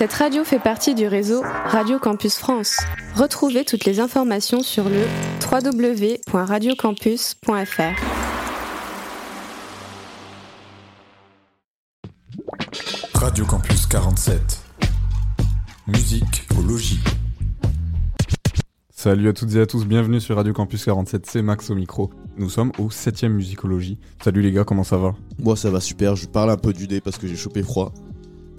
Cette radio fait partie du réseau Radio Campus France. Retrouvez toutes les informations sur le www.radiocampus.fr. Radio Campus 47. Musique au logis. Salut à toutes et à tous, bienvenue sur Radio Campus 47, c'est Max au micro. Nous sommes au 7ème musicologie. Salut les gars, comment ça va? Moi ça va super, je parle un peu du dé parce que j'ai chopé froid.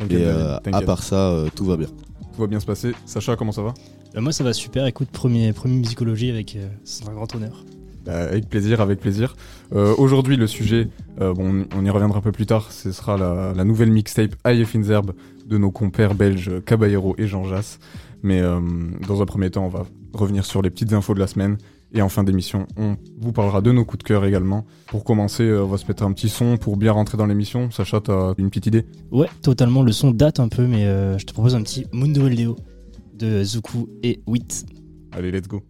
Et David, euh, à part ça, euh, tout va bien. Tout va bien se passer. Sacha, comment ça va? Bah, moi ça va super, écoute, premier, premier musicologie avec euh, c'est un grand honneur. Bah, Avec plaisir, avec plaisir. Euh, Aujourd'hui, le sujet, euh, bon, on y reviendra un peu plus tard, ce sera la, la nouvelle mixtape Aïe Finzerbe de nos compères belges Caballero et Jean Jass. Mais euh, dans un premier temps, on va revenir sur les petites infos de la semaine. Et en fin d'émission, on vous parlera de nos coups de cœur également. Pour commencer, euh, on va se mettre un petit son pour bien rentrer dans l'émission. Sacha, t'as une petite idée? Ouais, totalement, le son date un peu, mais euh, je te propose un petit Mundo LDO de Zuku et Wit. Allez, let's go.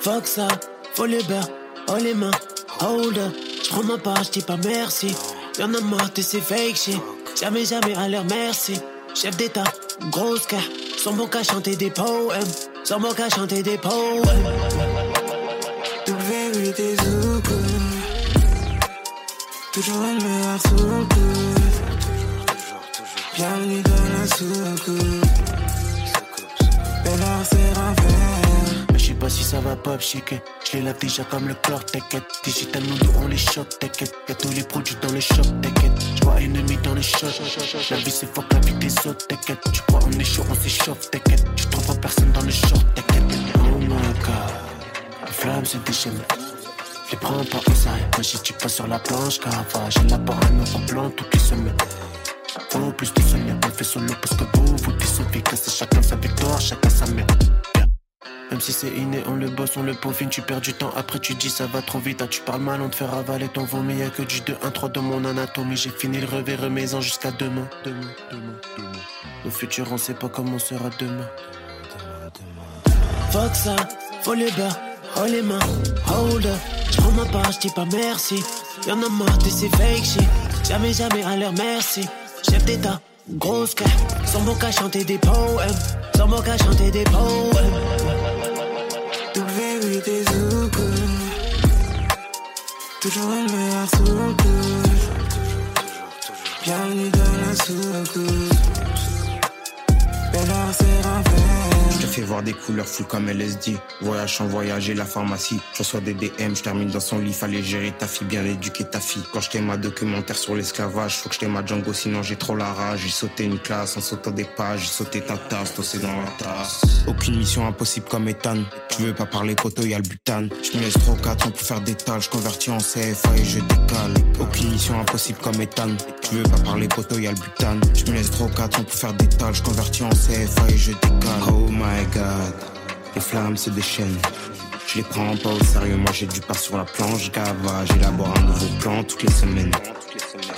Fuck ça, faut les beurre, oh les mains, hold up. J'prends ma part, j'dis pas merci. Y'en a marre de ces fake shit. Jamais, jamais à leur merci. Chef d'état, grosse car. Sans mon qu'à chanter des poèmes. Sans mon qu'à chanter des poèmes. W des Toujours le meilleur sous le coude Bienvenue dans la soucoupe renfer Mais j'sais pas si ça va pop shaker. J'les lave déjà comme le corps, t'inquiète. Digital nous on les chope, t'inquiète. Y'a tous les produits dans le shop, t'inquiète. J'vois ennemi dans le shop. La vie c'est fuck la vie des autres, t'inquiète. Tu crois on est chaud, on s'échauffe, t'inquiète. Tu trouveras personne dans le short, t'inquiète. Oh my god. Les flammes se déchaînent. Je les prends pas au sérieux. Moi si tu pas sur la planche, car j'ai la à nouveau blanc toutes les semaines. Faut plus de soigner, on fait solo parce que vous, vous que c'est chacun sa victoire, chacun sa mère. Même si c'est inné, on le bosse, on le peaufine, tu perds du temps, après tu dis ça va trop vite, ah, tu parles mal, on te fait ravaler ton vomi, y'a que du 2-1-3 dans mon anatomie, j'ai fini le rêve et jusqu'à demain, demain, demain, demain. Au futur, on sait pas comment sera demain. Fuck ça, faut les beurre, oh les mains, hold up. J'prends ma part, j'dis pas merci. Y'en a marre de ces fake shit. Jamais, jamais à leur merci. Chef d'état, grosse car. Sans mon qu'à chanter des poèmes. Sans mon qu'à chanter des poèmes. Des Toujours le meilleur sous le Bienvenue dans la soucoupe Belle heure c'est voir des couleurs floues comme LSD. Voyage sans voyager, la pharmacie. Je reçois des DM, je termine dans son lit. Fallait gérer ta fille, bien éduquer ta fille. Quand je ma documentaire sur l'esclavage, faut que je ma Django, sinon j'ai trop la rage. J'ai sauté une classe en sautant des pages. J'ai sauté ta tasse, tossé dans la tasse. Aucune mission impossible comme Ethan. Tu veux pas parler poteau, y'a le butane. Je me laisse 3 ou 4 ans pour faire des tâches. Convertis en CFA et je décale. Aucune mission impossible comme Ethan. Tu veux pas parler poteau, y'a le butane. Je me laisse 3 ou 4 ans pour faire des tâches. Convertis en CFA et je décale. Oh my god. Les flammes se déchaînent. Je les prends pas au sérieux, moi j'ai du pain sur la planche, gava. J'élabore un nouveau plan toutes les semaines.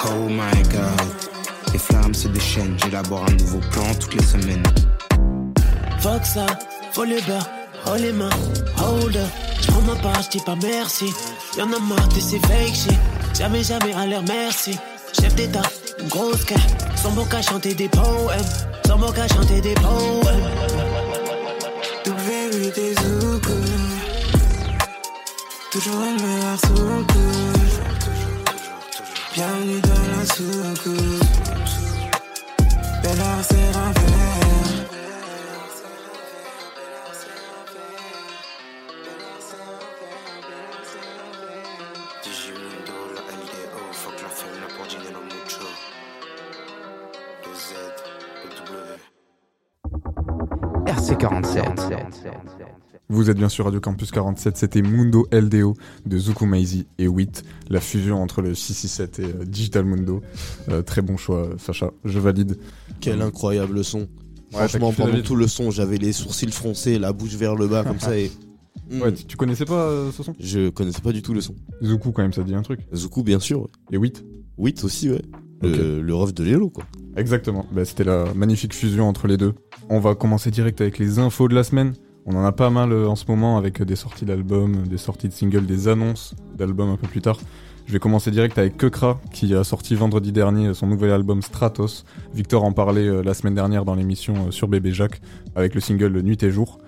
Oh my god. Les flammes se déchaînent, j'élabore un nouveau plan toutes les semaines. Fuck ça, faut les beurre, oh les mains, hold up. J'prends ma part, j'dis pas merci. Y'en a marre de ces fake shit. Jamais, jamais à leur merci. Chef d'état, grosse car. Sans mon qu'à chanter des poèmes. Sans mon qu'à chanter des poèmes. W des Toujours le meilleur sous le coude Bienvenue dans la soucoupe. Belle heure c'est Vous êtes bien sur Radio Campus 47, c'était Mundo LDO de Zuku Maizi et Wit, la fusion entre le 667 et euh, Digital Mundo. Euh, très bon choix, Sacha, je valide. Quel incroyable son. Franchement, pendant tout le son, j'avais les sourcils froncés, la bouche vers le bas, comme ça. Et... Ouais, tu, tu connaissais pas euh, ce son? Je connaissais pas du tout le son. Zuku, quand même, ça dit un truc. Zuku, bien sûr. Et Wit? Wit aussi, ouais. Le, le ref de Lélo, quoi. Exactement. Bah, C'était la magnifique fusion entre les deux. On va commencer direct avec les infos de la semaine. On en a pas mal euh, en ce moment avec euh, des sorties d'albums, des sorties de singles, des annonces d'albums un peu plus tard. Je vais commencer direct avec Kekra qui a sorti vendredi dernier euh, son nouvel album Stratos. Victor en parlait euh, la semaine dernière dans l'émission euh, sur Bébé Jacques avec le single Nuit et Jour.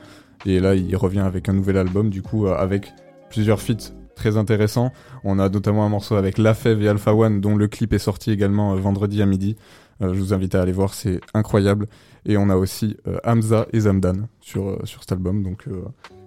Et là, il revient avec un nouvel album, du coup, euh, avec plusieurs feats très intéressants. On a notamment un morceau avec La Fève et Alpha One, dont le clip est sorti également euh, vendredi à midi. Euh, je vous invite à aller voir, c'est incroyable. Et on a aussi euh, Hamza et Zamdan sur, cet album, donc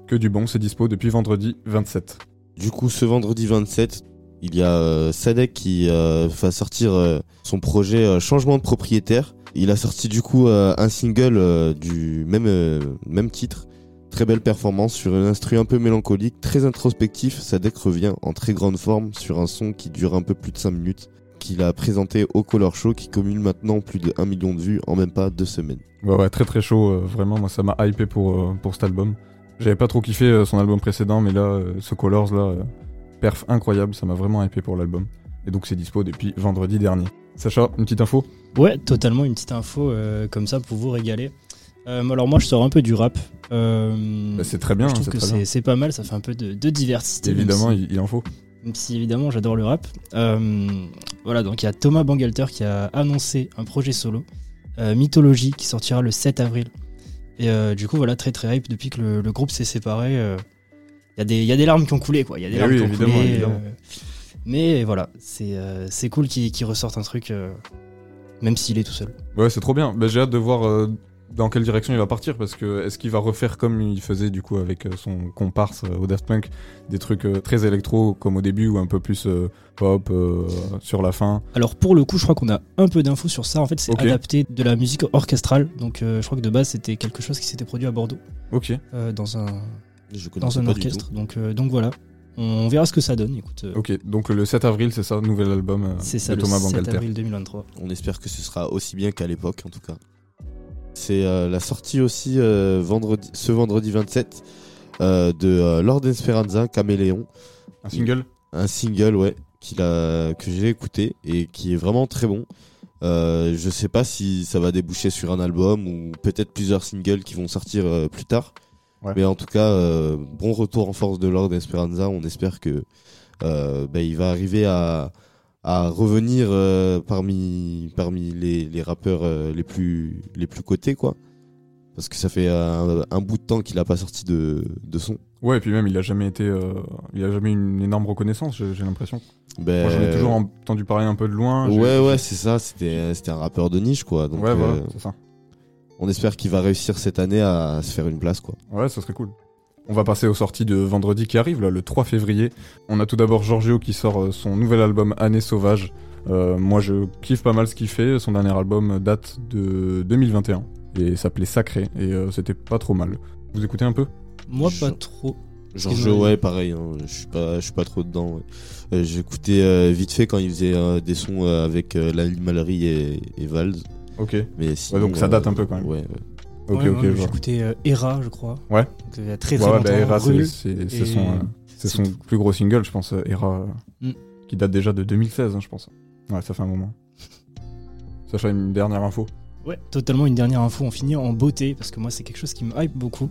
que du bon, c'est dispo depuis vendredi 27. Du coup, ce vendredi 27, il y a Sadek qui va sortir son projet Changement de propriétaire. Il a sorti du coup un single du même titre. Très belle performance sur un instru un peu mélancolique, très introspectif. Sadek revient en très grande forme sur un son qui dure un peu plus de 5 minutes, qu'il a présenté au Color Show, qui cumule maintenant plus de 1 million de vues en même pas deux semaines. Ouais, ouais, très très chaud, euh, vraiment, moi ça m'a hypé pour, euh, pour cet album. J'avais pas trop kiffé euh, son album précédent, mais là, euh, ce Colors là, euh, perf incroyable, ça m'a vraiment hypé pour l'album. Et donc c'est dispo depuis vendredi dernier. Sacha, une petite info? Ouais, totalement une petite info euh, comme ça pour vous régaler. Euh, alors moi je sors un peu du rap. Euh, Bah, C'est très bien, je trouve c'est que c'est pas mal, ça fait un peu de, de diversité. Évidemment, si- il, en faut. même si évidemment j'adore le rap. Euh, voilà, donc il y a Thomas Bangalter qui a annoncé un projet solo, Mythologie, qui sortira le 7 avril. Et du coup, voilà, très très hype depuis que le, le groupe s'est séparé. Il y, a des- il y a des larmes qui ont coulé, quoi. Il y a des Eh larmes oui, qui ont évidemment, coulé. évidemment. mais voilà, c'est cool qu'il ressorte un truc, même s'il est tout seul. Ouais, c'est trop bien. Bah, J'ai hâte de voir euh, dans quelle direction il va partir parce que est-ce qu'il va refaire comme il faisait du coup avec euh, son comparse euh, au Daft Punk des trucs euh, très électro comme au début ou un peu plus euh, pop euh, sur la fin? Alors pour le coup, je crois qu'on a un peu d'infos sur ça. En fait, c'est adapté de la musique orchestrale. Donc euh, je crois que de base, c'était quelque chose qui s'était produit à Bordeaux, Ok. euh, dans un, Je dans un orchestre. Donc, euh, donc voilà, on verra ce que ça donne. Écoute, euh, Ok. Donc le 7 avril, c'est ça, nouvel album euh, c'est ça de le Thomas 7 Bangalter. avril 2023. On espère que ce sera aussi bien qu'à l'époque, en tout cas. C'est euh, la sortie aussi euh, vendredi, ce vendredi 27 euh, de Lord Esperanza, Caméléon. Un single Un single, ouais, a, que j'ai écouté et qui est vraiment très bon. Euh, je sais pas si ça va déboucher sur un album ou peut-être plusieurs singles qui vont sortir euh, plus tard. Ouais. Mais en tout cas, euh, bon retour en force de Lord Esperanza. On espère que bah, il va arriver à, à revenir euh, parmi, parmi les, les rappeurs euh, les, plus, les plus cotés, quoi. Parce que ça fait un, un bout de temps qu'il a pas sorti de, de son. Ouais, et puis même il a jamais été, euh, il a jamais eu une énorme reconnaissance, j'ai l'impression. Ben, Moi j'en ai toujours entendu parler un peu de loin. Ouais, ouais, c'est ça. C'était, c'était un rappeur de niche, quoi. Donc, ouais, voilà, c'est ça. on espère qu'il va réussir cette année à se faire une place, quoi. Ouais, ça serait cool. On va passer aux sorties de vendredi qui arrive, là, le 3 février. On a tout d'abord Giorgio qui sort euh, son nouvel album Année Sauvage. Euh, moi, je kiffe pas mal ce qu'il fait. Son dernier album date de 2021 et s'appelait Sacré et euh, c'était pas trop mal. Vous écoutez un peu? Moi, Je- pas trop. Excuse-moi, ouais, pareil. hein, je suis pas, je suis pas trop dedans. ouais. Euh, euh, vite fait quand il faisait euh, des sons euh, avec euh, l'animalerie et, et Vald. Ok. Mais sinon, donc ça euh, date un peu quand même. Ouais, ouais. Ok, Ouais, ok, ouais, écouté euh, Era, je crois. Ouais. Donc, il y a très Ouais, très ouais, bah, Era, c'est son, euh, son plus gros single, je pense, euh, Era, euh, Mm. qui date déjà de 2016, hein, je pense. Ouais, ça fait un moment. Sacha, une dernière info. Ouais, totalement une dernière info. On finit en beauté parce que moi, c'est quelque chose qui me hype beaucoup.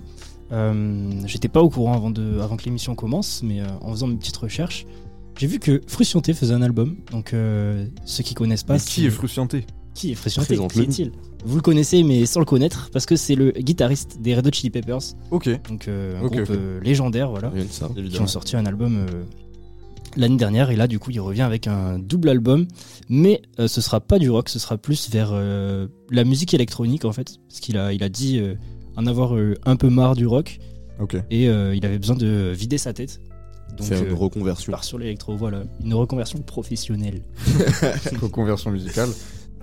Euh, J'étais pas au courant avant, de, avant que l'émission commence, mais euh, en faisant mes petites recherches, j'ai vu que Fruscianté faisait un album. Donc, euh, ceux qui connaissent pas, Mais qui est frustianté Qui est Fruscianté Présente-le Qui est-il? Vous le connaissez, mais sans le connaître, parce que c'est le guitariste des Red Hot Chili Peppers, Ok. donc euh, un Ok, groupe ok. euh, légendaire, voilà, Rien de ça. qui ont sorti un album euh, l'année dernière, et là, du coup, il revient avec un double album, mais euh, ce sera pas du rock, ce sera plus vers euh, la musique électronique, en fait, parce qu'il a, il a dit euh, en avoir euh, un peu marre du rock, Ok. et euh, il avait besoin de vider sa tête. Donc, Faire une euh, reconversion. part sur l'électro, voilà, une reconversion professionnelle. Conversion musicale.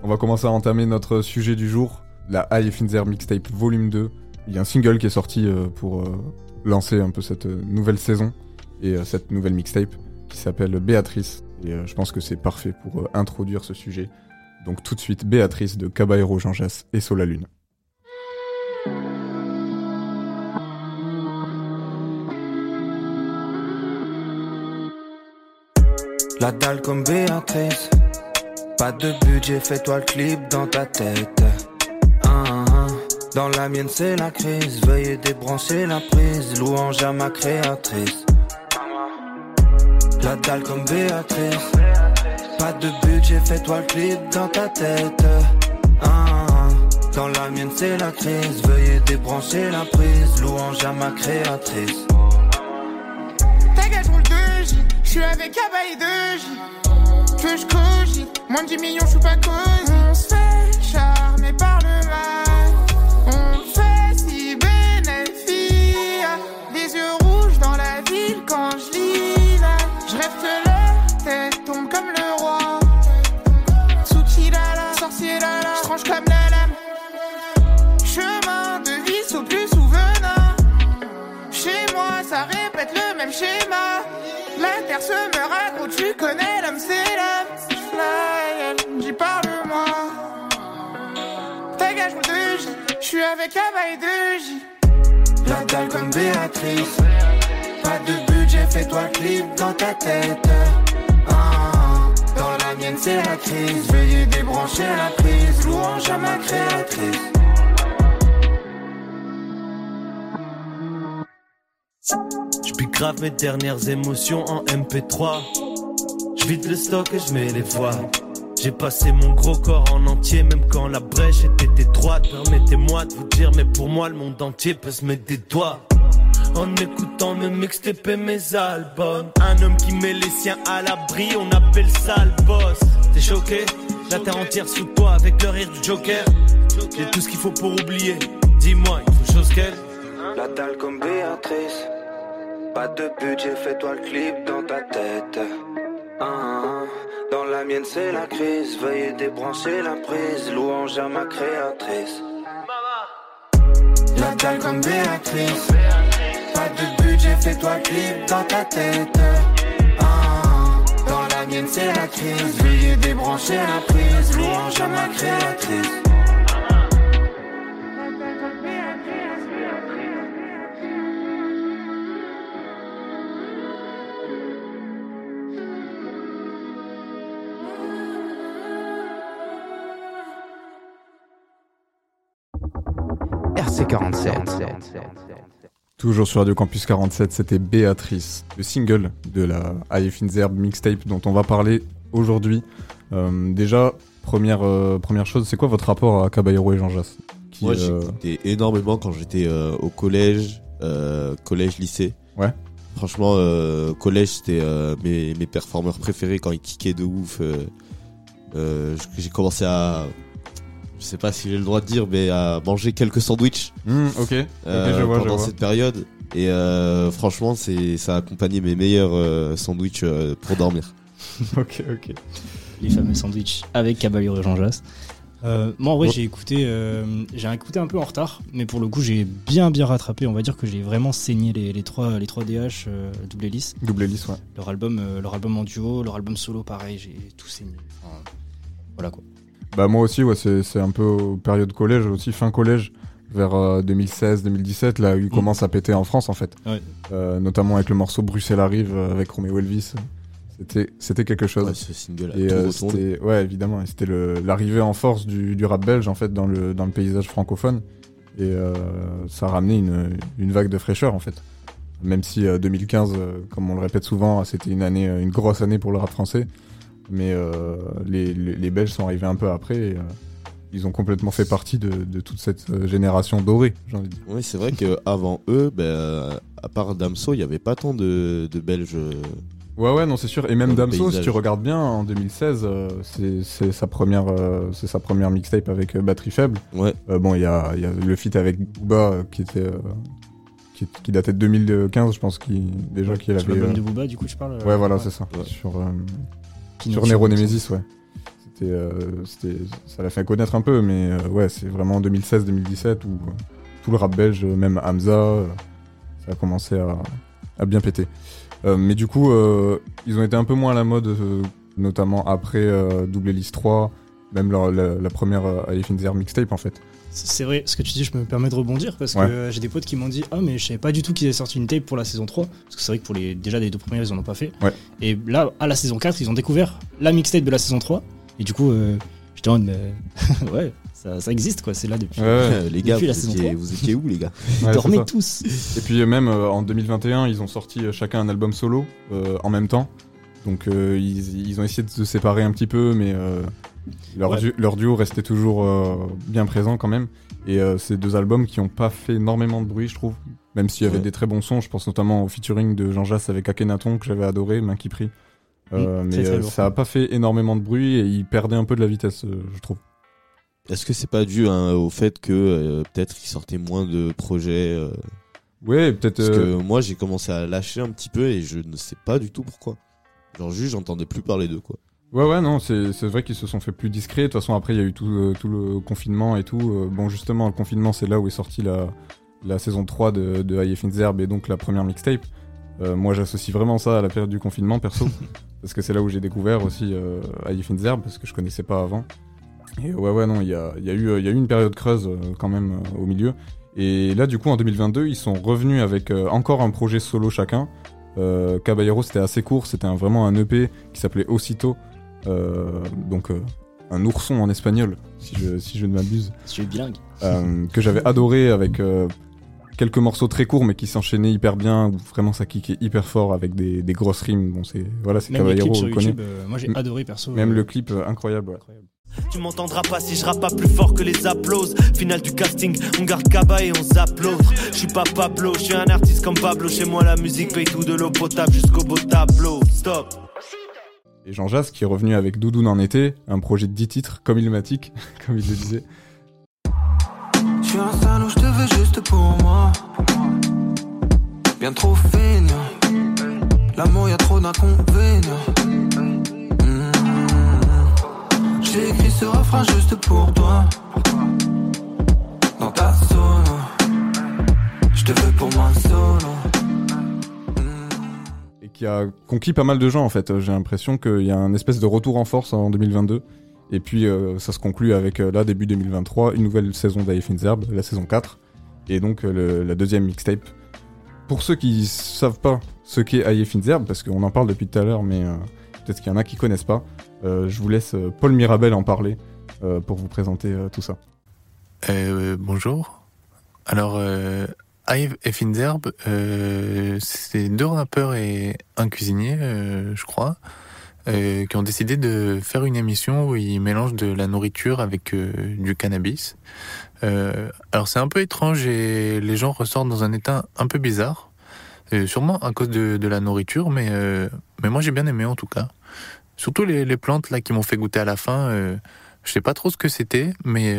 On va commencer à entamer notre sujet du jour, la High Finzer Mixtape Volume 2. Il y a un single qui est sorti euh, pour euh, lancer un peu cette euh, nouvelle saison et cette nouvelle mixtape qui s'appelle Béatrice. Et je pense que c'est parfait pour introduire ce sujet. Donc tout de suite, Béatrice de Caballero Jean Jass et Sola Lune. La dalle comme Béatrice. Pas de budget, fais-toi le clip dans ta tête. Ah, ah, ah. Dans la mienne, c'est la crise. Veuillez débrancher la prise. Louange à ma créatrice. La dalle comme Béatrice. Pas de budget, fais-toi le clip dans ta tête. Dans la mienne, c'est la crise. Veuillez débrancher la prise. Louange à ma créatrice. Roule 2J, je suis avec Abba et 2J. Que je cogite, moins de 10 millions, je suis pas cosy. On se fait charmer par le mal. On fait si bénéfice. Les yeux rouges dans la ville quand je lis. Je rêve que leur tête tombe comme le roi. Souki la sorcier la je tranche comme la lame. Chemin de vie au plus souvenant. Chez moi, ça répète le même schéma. La terre se me raconte, tu connais je suis avec Abba et 2J. La dalle comme Béatrice. Pas de budget, fais-toi clip dans ta tête. Ah, dans la mienne, c'est la crise. Veuillez débrancher la prise. Louange à ma créatrice. Je grave mes dernières émotions en MP3. Je vide le stock et je mets les voiles. J'ai passé mon gros corps en entier, même quand la brèche était étroite. Permettez-moi de vous dire, mais pour moi, le monde entier peut se mettre des doigts. En écoutant mes mixtapes mes albums. Un homme qui met les siens à l'abri, on appelle ça le boss. T'es choqué? La terre entière sous toi avec le rire du Joker. J'ai tout ce qu'il faut pour oublier. Dis-moi, il faut chose qu'elle. La dalle comme Béatrice. Pas de budget, fais-toi le clip dans ta tête. Ah, ah. Dans la mienne, c'est la crise. Veuillez débrancher la prise. Louange à ma créatrice. La dalle comme Béatrice. Pas de budget, fais-toi clip dans ta tête. Ah. Dans la mienne, c'est la crise. Veuillez débrancher la prise. Louange à ma créatrice. RC47. Toujours sur Radio Campus 47, c'était Béatrice, le single de la Zerb mixtape dont on va parler aujourd'hui. Euh, déjà, première, euh, première chose, c'est quoi votre rapport à Caballero et Jean Jass qui, Moi, euh, j'écoutais énormément quand j'étais euh, au collège, euh, collège, lycée. Ouais. Franchement, euh, collège, c'était euh, mes, mes performeurs préférés quand ils kickaient de ouf. euh, euh, j'ai commencé à, je sais pas si j'ai le droit de dire, mais à manger quelques sandwichs hmm, euh, je vois, je pendant vois. cette période. Et euh, franchement, c'est ça a accompagné mes meilleurs euh, sandwichs euh, pour dormir. ok, ok. les fameux sandwichs avec Caballero et Jean Jass. Euh, moi en vrai j'ai écouté euh, j'ai écouté un peu en retard mais pour le coup j'ai bien bien rattrapé on va dire que j'ai vraiment saigné les, les trois les trois DH euh, double hélice Double hélice, ouais. leur album euh, leur album en duo leur album solo pareil j'ai tout saigné Enfin, voilà quoi Bah moi aussi, ouais, c'est un peu période collège, aussi fin collège, vers 2016-2017, là où il commence à péter en France en fait. Ouais. Euh, notamment avec le morceau Bruxelles arrive euh, avec Roméo Elvis. C'était c'était quelque chose. Ouais, ce single Et euh, ouais évidemment c'était l'arrivée en force du, du rap belge en fait dans le dans le paysage francophone et euh, ça a ramené une, une vague de fraîcheur en fait même si euh, 2015 euh, comme on le répète souvent c'était une année euh, une grosse année pour le rap français mais euh, les, les, les Belges sont arrivés un peu après et, euh, ils ont complètement fait partie de, de toute cette euh, génération dorée j'ai envie de dire Oui, c'est vrai qu'avant eux, ben, euh, à part Damso, il n'y avait pas tant de, de Belges. Ouais, ouais, non, c'est sûr. Et même Damso, si tu regardes bien, en 2016, euh, c'est c'est sa première, euh, c'est sa première mixtape avec euh, Batterie Faible. Ouais. Euh, bon, il y a, il y a le feat avec Booba euh, qui était, euh, qui, qui datait de 2015, je pense, qui déjà qu'il sur avait. l'album euh, de Booba du coup tu parles euh, Ouais, voilà, c'est ça. Ouais. Sur, euh, Pinocchio, sur Nero il me semble. Nemesis, ouais. C'était, euh, c'était, ça l'a fait connaître un peu, mais euh, ouais, c'est vraiment en 2016-2017 où euh, tout le rap belge, même Hamza, euh, ça a commencé à, à bien péter. Mais du coup, ils ont été un peu moins à la mode, notamment après Double Hélice 3, même leur- la, la première euh, mixtape en fait. C'est vrai, ce que tu dis, je me permets de rebondir parce que Ouais. euh, j'ai des potes qui m'ont dit Ah, mais je savais pas du tout qu'ils avaient sorti une tape pour la saison 3. Parce que c'est vrai que pour les déjà les deux premières, ils en ont pas fait. Ouais. Et là, à la saison 4, ils ont découvert la mixtape de la saison 3. Et du coup, euh, j'étais en mode, ouais, ça, ça existe quoi, c'est là depuis. Ouais, ouais. les gars, Depuis vous la saison étiez, 3. vous étiez où les gars? Ils Ouais, dormaient tous. Et puis euh, même euh, en 2021, ils ont sorti euh, chacun un album solo euh, en même temps. Donc euh, ils, ils ont essayé de se séparer un petit peu, mais euh, leur, Ouais. du- leur duo restait toujours euh, bien présent quand même. Et euh, c'est deux albums qui ont pas fait énormément de bruit, je trouve. Même s'il y avait Ouais. des très bons sons, je pense notamment au featuring de Jean Jass avec Akhenaton que j'avais adoré, Main qui prie. Euh, mais euh, ça a pas fait énormément de bruit et ils perdaient un peu de la vitesse, euh, je trouve. Est-ce que c'est pas dû hein, au fait que euh, peut-être qu'ils sortaient moins de projets euh, Ouais, peut-être. Parce euh, que moi j'ai commencé à lâcher un petit peu et je ne sais pas du tout pourquoi. Genre juste j'entendais plus parler d'eux quoi. Ouais, ouais, non, c'est vrai qu'ils se sont fait plus discrets. De toute façon, après, il y a eu tout, euh, tout le confinement et tout. Euh, bon, justement, le confinement, c'est là où est sortie la, la saison 3 de, de Zerb et donc la première mixtape. Euh, moi, j'associe vraiment ça à la période du confinement, perso. parce que c'est là où j'ai découvert aussi euh, Zerb, parce que je connaissais pas avant. Et ouais, ouais, non, il y a, y, a eu, y a eu une période creuse euh, quand même au milieu. Et là, du coup, en 2022, ils sont revenus avec encore un projet solo chacun. Euh, Caballero, c'était assez court, c'était vraiment un EP qui s'appelait Aussitôt. Euh, donc, euh, un ourson en espagnol, si je, si je ne m'abuse. Je suis bilingue. Euh, que j'avais adoré avec euh, quelques morceaux très courts mais qui s'enchaînaient hyper bien, où vraiment ça kickait hyper fort avec des, des grosses rimes. Bon, c'est voilà, c'est Caballero, on connaît. Euh, moi j'ai adoré perso. Même euh, le clip euh, incroyable. ouais. Tu m'entendras pas si je rappe pas plus fort que les applauses. Final du casting, on garde Kaba et on zappe l'autre. Je suis pas Pablo, je suis un artiste comme Pablo. Chez moi, la musique paye tout de l'eau potable jusqu'au beau tableau. Stop. Et Jean Jass qui est revenu avec Doudoune en été, un projet de 10 titres comme Ilmatic, comme il le disait. Je suis un salaud, je te veux juste pour moi. Bien trop feignant. L'amour, y a trop d'inconvénients. Mm. J'ai écrit ce refrain juste pour toi. Dans ta sono. Je te veux pour moi solo. A conquis pas mal de gens en fait. J'ai l'impression qu'il y a un espèce de retour en force en 2022. Et puis euh, ça se conclut avec euh, là début 2023 une nouvelle saison d'Aïfinzerb, la saison 4, et donc euh, le- la deuxième mixtape. Pour ceux qui savent pas ce qu'est Aïfinzerb, parce qu'on en parle depuis tout à l'heure, mais peut-être qu'il y en a qui connaissent pas, je vous laisse Paul Mirabel en parler pour vous présenter tout ça. Bonjour. Alors, Hive et Finzerb, euh, c'est deux rappeurs et un cuisinier, euh, je crois, euh, qui ont décidé de faire une émission où ils mélangent de la nourriture avec du cannabis. Alors, c'est un peu étrange et les gens ressortent dans un état un peu bizarre, sûrement à cause de, la nourriture, mais, mais moi j'ai bien aimé en tout cas. Surtout les, les plantes là qui m'ont fait goûter à la fin. je sais pas trop ce que c'était, mais,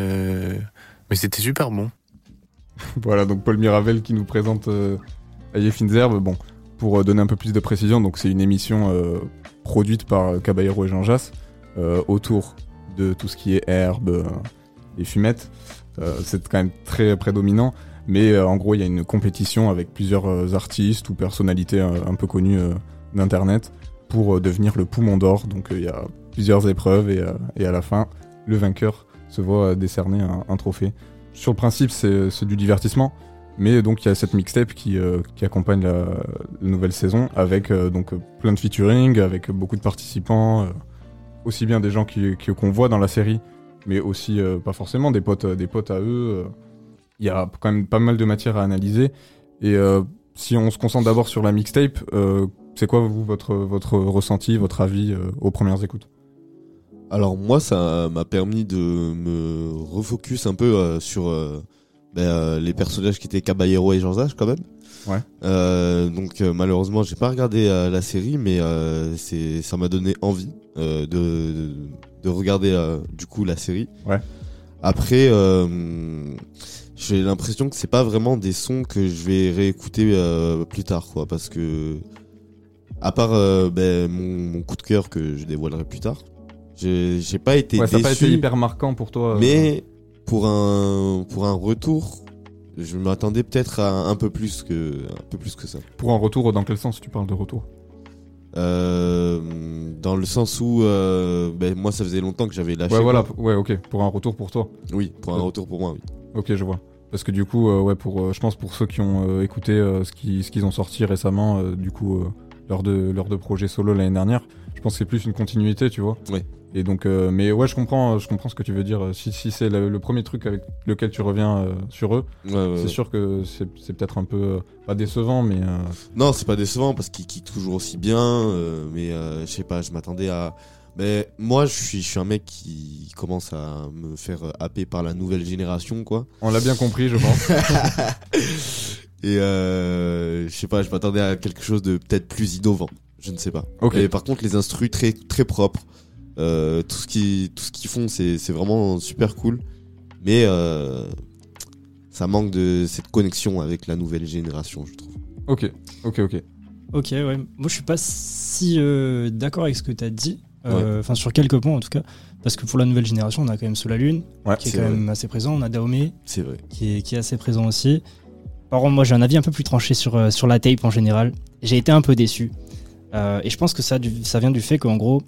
mais c'était super bon. voilà, donc Paul Miravel qui nous présente euh, Finzerbe. Bon, pour euh, donner un peu plus de précision, donc c'est une émission euh, produite par euh, Caballero et Jean Jass autour de tout ce qui est herbe et fumettes. C'est quand même très prédominant, mais en gros, il y a une compétition avec plusieurs artistes ou personnalités un peu connues d'Internet pour devenir le poumon d'or. Donc il y a plusieurs épreuves et, à la fin, le vainqueur se voit décerner un trophée. Sur le principe, c'est du divertissement, mais donc il y a cette mixtape qui, euh, accompagne la, nouvelle saison avec euh, donc euh, plein de featuring, avec beaucoup de participants, aussi bien des gens qui qui- qu'on voit dans la série, mais aussi pas forcément des potes, des potes à eux. Il y a quand même pas mal de matière à analyser. Et si on se concentre d'abord sur la mixtape, c'est quoi vous votre votre ressenti, votre avis aux premières écoutes? Alors moi, ça m'a permis de me refocus un peu euh, sur euh, ben, euh, les personnages qui étaient Caballero et Zach quand même. Ouais. Donc malheureusement, j'ai pas regardé la série, mais c'est ça m'a donné envie de, de de regarder du coup la série. Ouais. Après, j'ai l'impression que c'est pas vraiment des sons que je vais réécouter plus tard, quoi, parce que à part euh, ben, mon, mon coup de cœur que je dévoilerai plus tard, j'ai j'ai pas été Ouais, ça n'a pas déçu. été hyper marquant pour toi. euh, Mais pour un pour un retour, je m'attendais peut-être à un peu plus que un peu plus que ça. Pour un retour, dans quel sens tu parles de retour? Euh, dans le sens où euh, ben, moi ça faisait longtemps que j'avais lâché. Ouais, voilà, ouais, ok, pour un retour pour toi. Oui, pour un retour pour moi, oui. Ok, je vois. Parce que du coup, euh, ouais, pour, je pense pour ceux qui ont écouté ce qui- ce qu'ils ont sorti récemment, du coup, leurs deux, leurs deux projets solo l'année dernière. Je pense que c'est plus une continuité, tu vois. Ouais. Et donc, euh, mais ouais, je comprends, je comprends ce que tu veux dire. Si, si c'est le, le premier truc avec lequel tu reviens euh, sur eux, Ouais, ouais, c'est ouais. sûr que c'est c'est peut-être un peu euh, pas décevant, mais euh, Non, c'est pas décevant parce qu'il kick toujours aussi bien, euh, mais euh, je sais pas, je m'attendais à. Mais moi, je suis, je suis un mec qui commence à me faire happer par la nouvelle génération, quoi. on l'a bien compris, je pense. Et euh, je sais pas, je m'attendais à quelque chose de peut-être plus innovant. Je ne sais pas. Ok. Et par contre, les instrus très très propres. Euh, tout ce qui tout ce qu'ils font, c'est c'est vraiment super cool. Mais euh, ça manque de cette connexion avec la nouvelle génération, je trouve. ok, ok, ok. Ok, ouais. Moi, je suis pas si euh, d'accord avec ce que tu as dit. Euh, Enfin, sur quelques points en tout cas. Parce que pour la nouvelle génération, on a quand même Sola Lune, Ouais, qui est quand vrai. même assez présent. On a Daomé, C'est vrai. qui est, qui est assez présent aussi. Par contre, moi, j'ai un avis un peu plus tranché sur, sur la tape en général. J'ai été un peu déçu. Euh, et je pense que ça, du- ça vient du fait qu'en gros,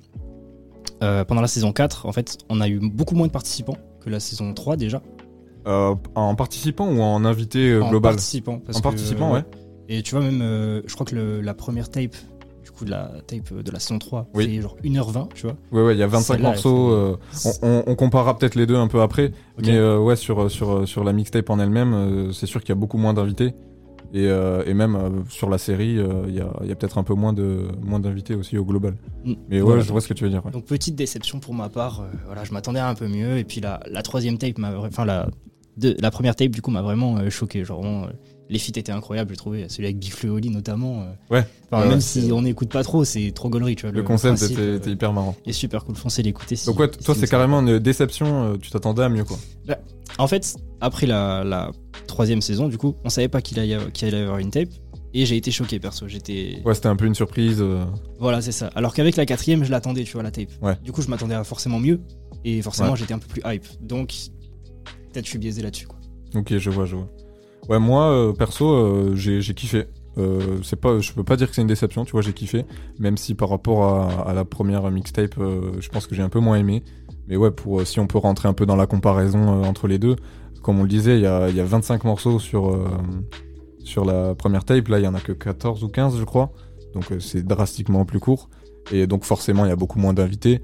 euh, pendant la saison 4, en fait, on a eu beaucoup moins de participants que la saison 3 déjà. Euh, en participant ou en invité euh, en global participant. parce En que, participant, ouais. Et tu vois, même, euh, je crois que le- la première tape, du coup, de la tape de la saison 3, Oui. c'est genre 1h20, tu vois. Ouais, ouais, il y a 25 Celle-là, morceaux. euh, on, on- on comparera peut-être les deux un peu après. Ok. Mais euh, ouais, sur, sur, sur la mixtape en elle-même, euh, c'est sûr qu'il y a beaucoup moins d'invités. Et, euh, et même euh, sur la série, euh, il y a, il y a peut-être un peu moins de moins d'invités aussi au global. Mm. Mais ouais, Voilà. je vois ce que tu veux dire. ouais. Donc petite déception pour ma part. voilà, je m'attendais à un peu mieux. Et puis la, la troisième tape, enfin la, de- la première tape du coup m'a vraiment choqué. Genre vraiment, les feats étaient incroyables, j'ai trouvé. Celui avec Big et Oli notamment. euh. Ouais. Enfin, même si on n'écoute pas trop, c'est trop gaulerie, tu vois. Le concept principe, était, euh, était hyper marrant. est super cool. Foncez l'écouter. si- Donc ouais, si toi c'est carrément une déception. euh, Tu t'attendais à mieux quoi. En fait, après la, la troisième saison, du coup, on savait pas qu'il allait, y avoir- qu'il allait y avoir une tape. Et j'ai été choqué perso. J'étais. Ouais, c'était un peu une surprise. euh, Voilà, c'est ça. Alors qu'avec la quatrième, je l'attendais, tu vois, la tape. Ouais. Du coup, je m'attendais à forcément mieux. Et forcément, Ouais. j'étais un peu plus hype. Donc, peut-être je suis biaisé là-dessus, quoi. Ok, je vois, je vois. Ouais, moi, euh, perso, euh, j'ai kiffé. Euh, c'est pas, je peux pas dire que c'est une déception, tu vois, j'ai kiffé. Même si par rapport à, la première mixtape, je pense que j'ai un peu moins aimé. Mais ouais, pour si on peut rentrer un peu dans la comparaison entre les deux, comme on le disait, il y a, y a 25 morceaux sur, sur la première tape. Là, il y en a que 14 ou 15, je crois. Donc c'est drastiquement plus court. Et donc forcément, il y a beaucoup moins d'invités.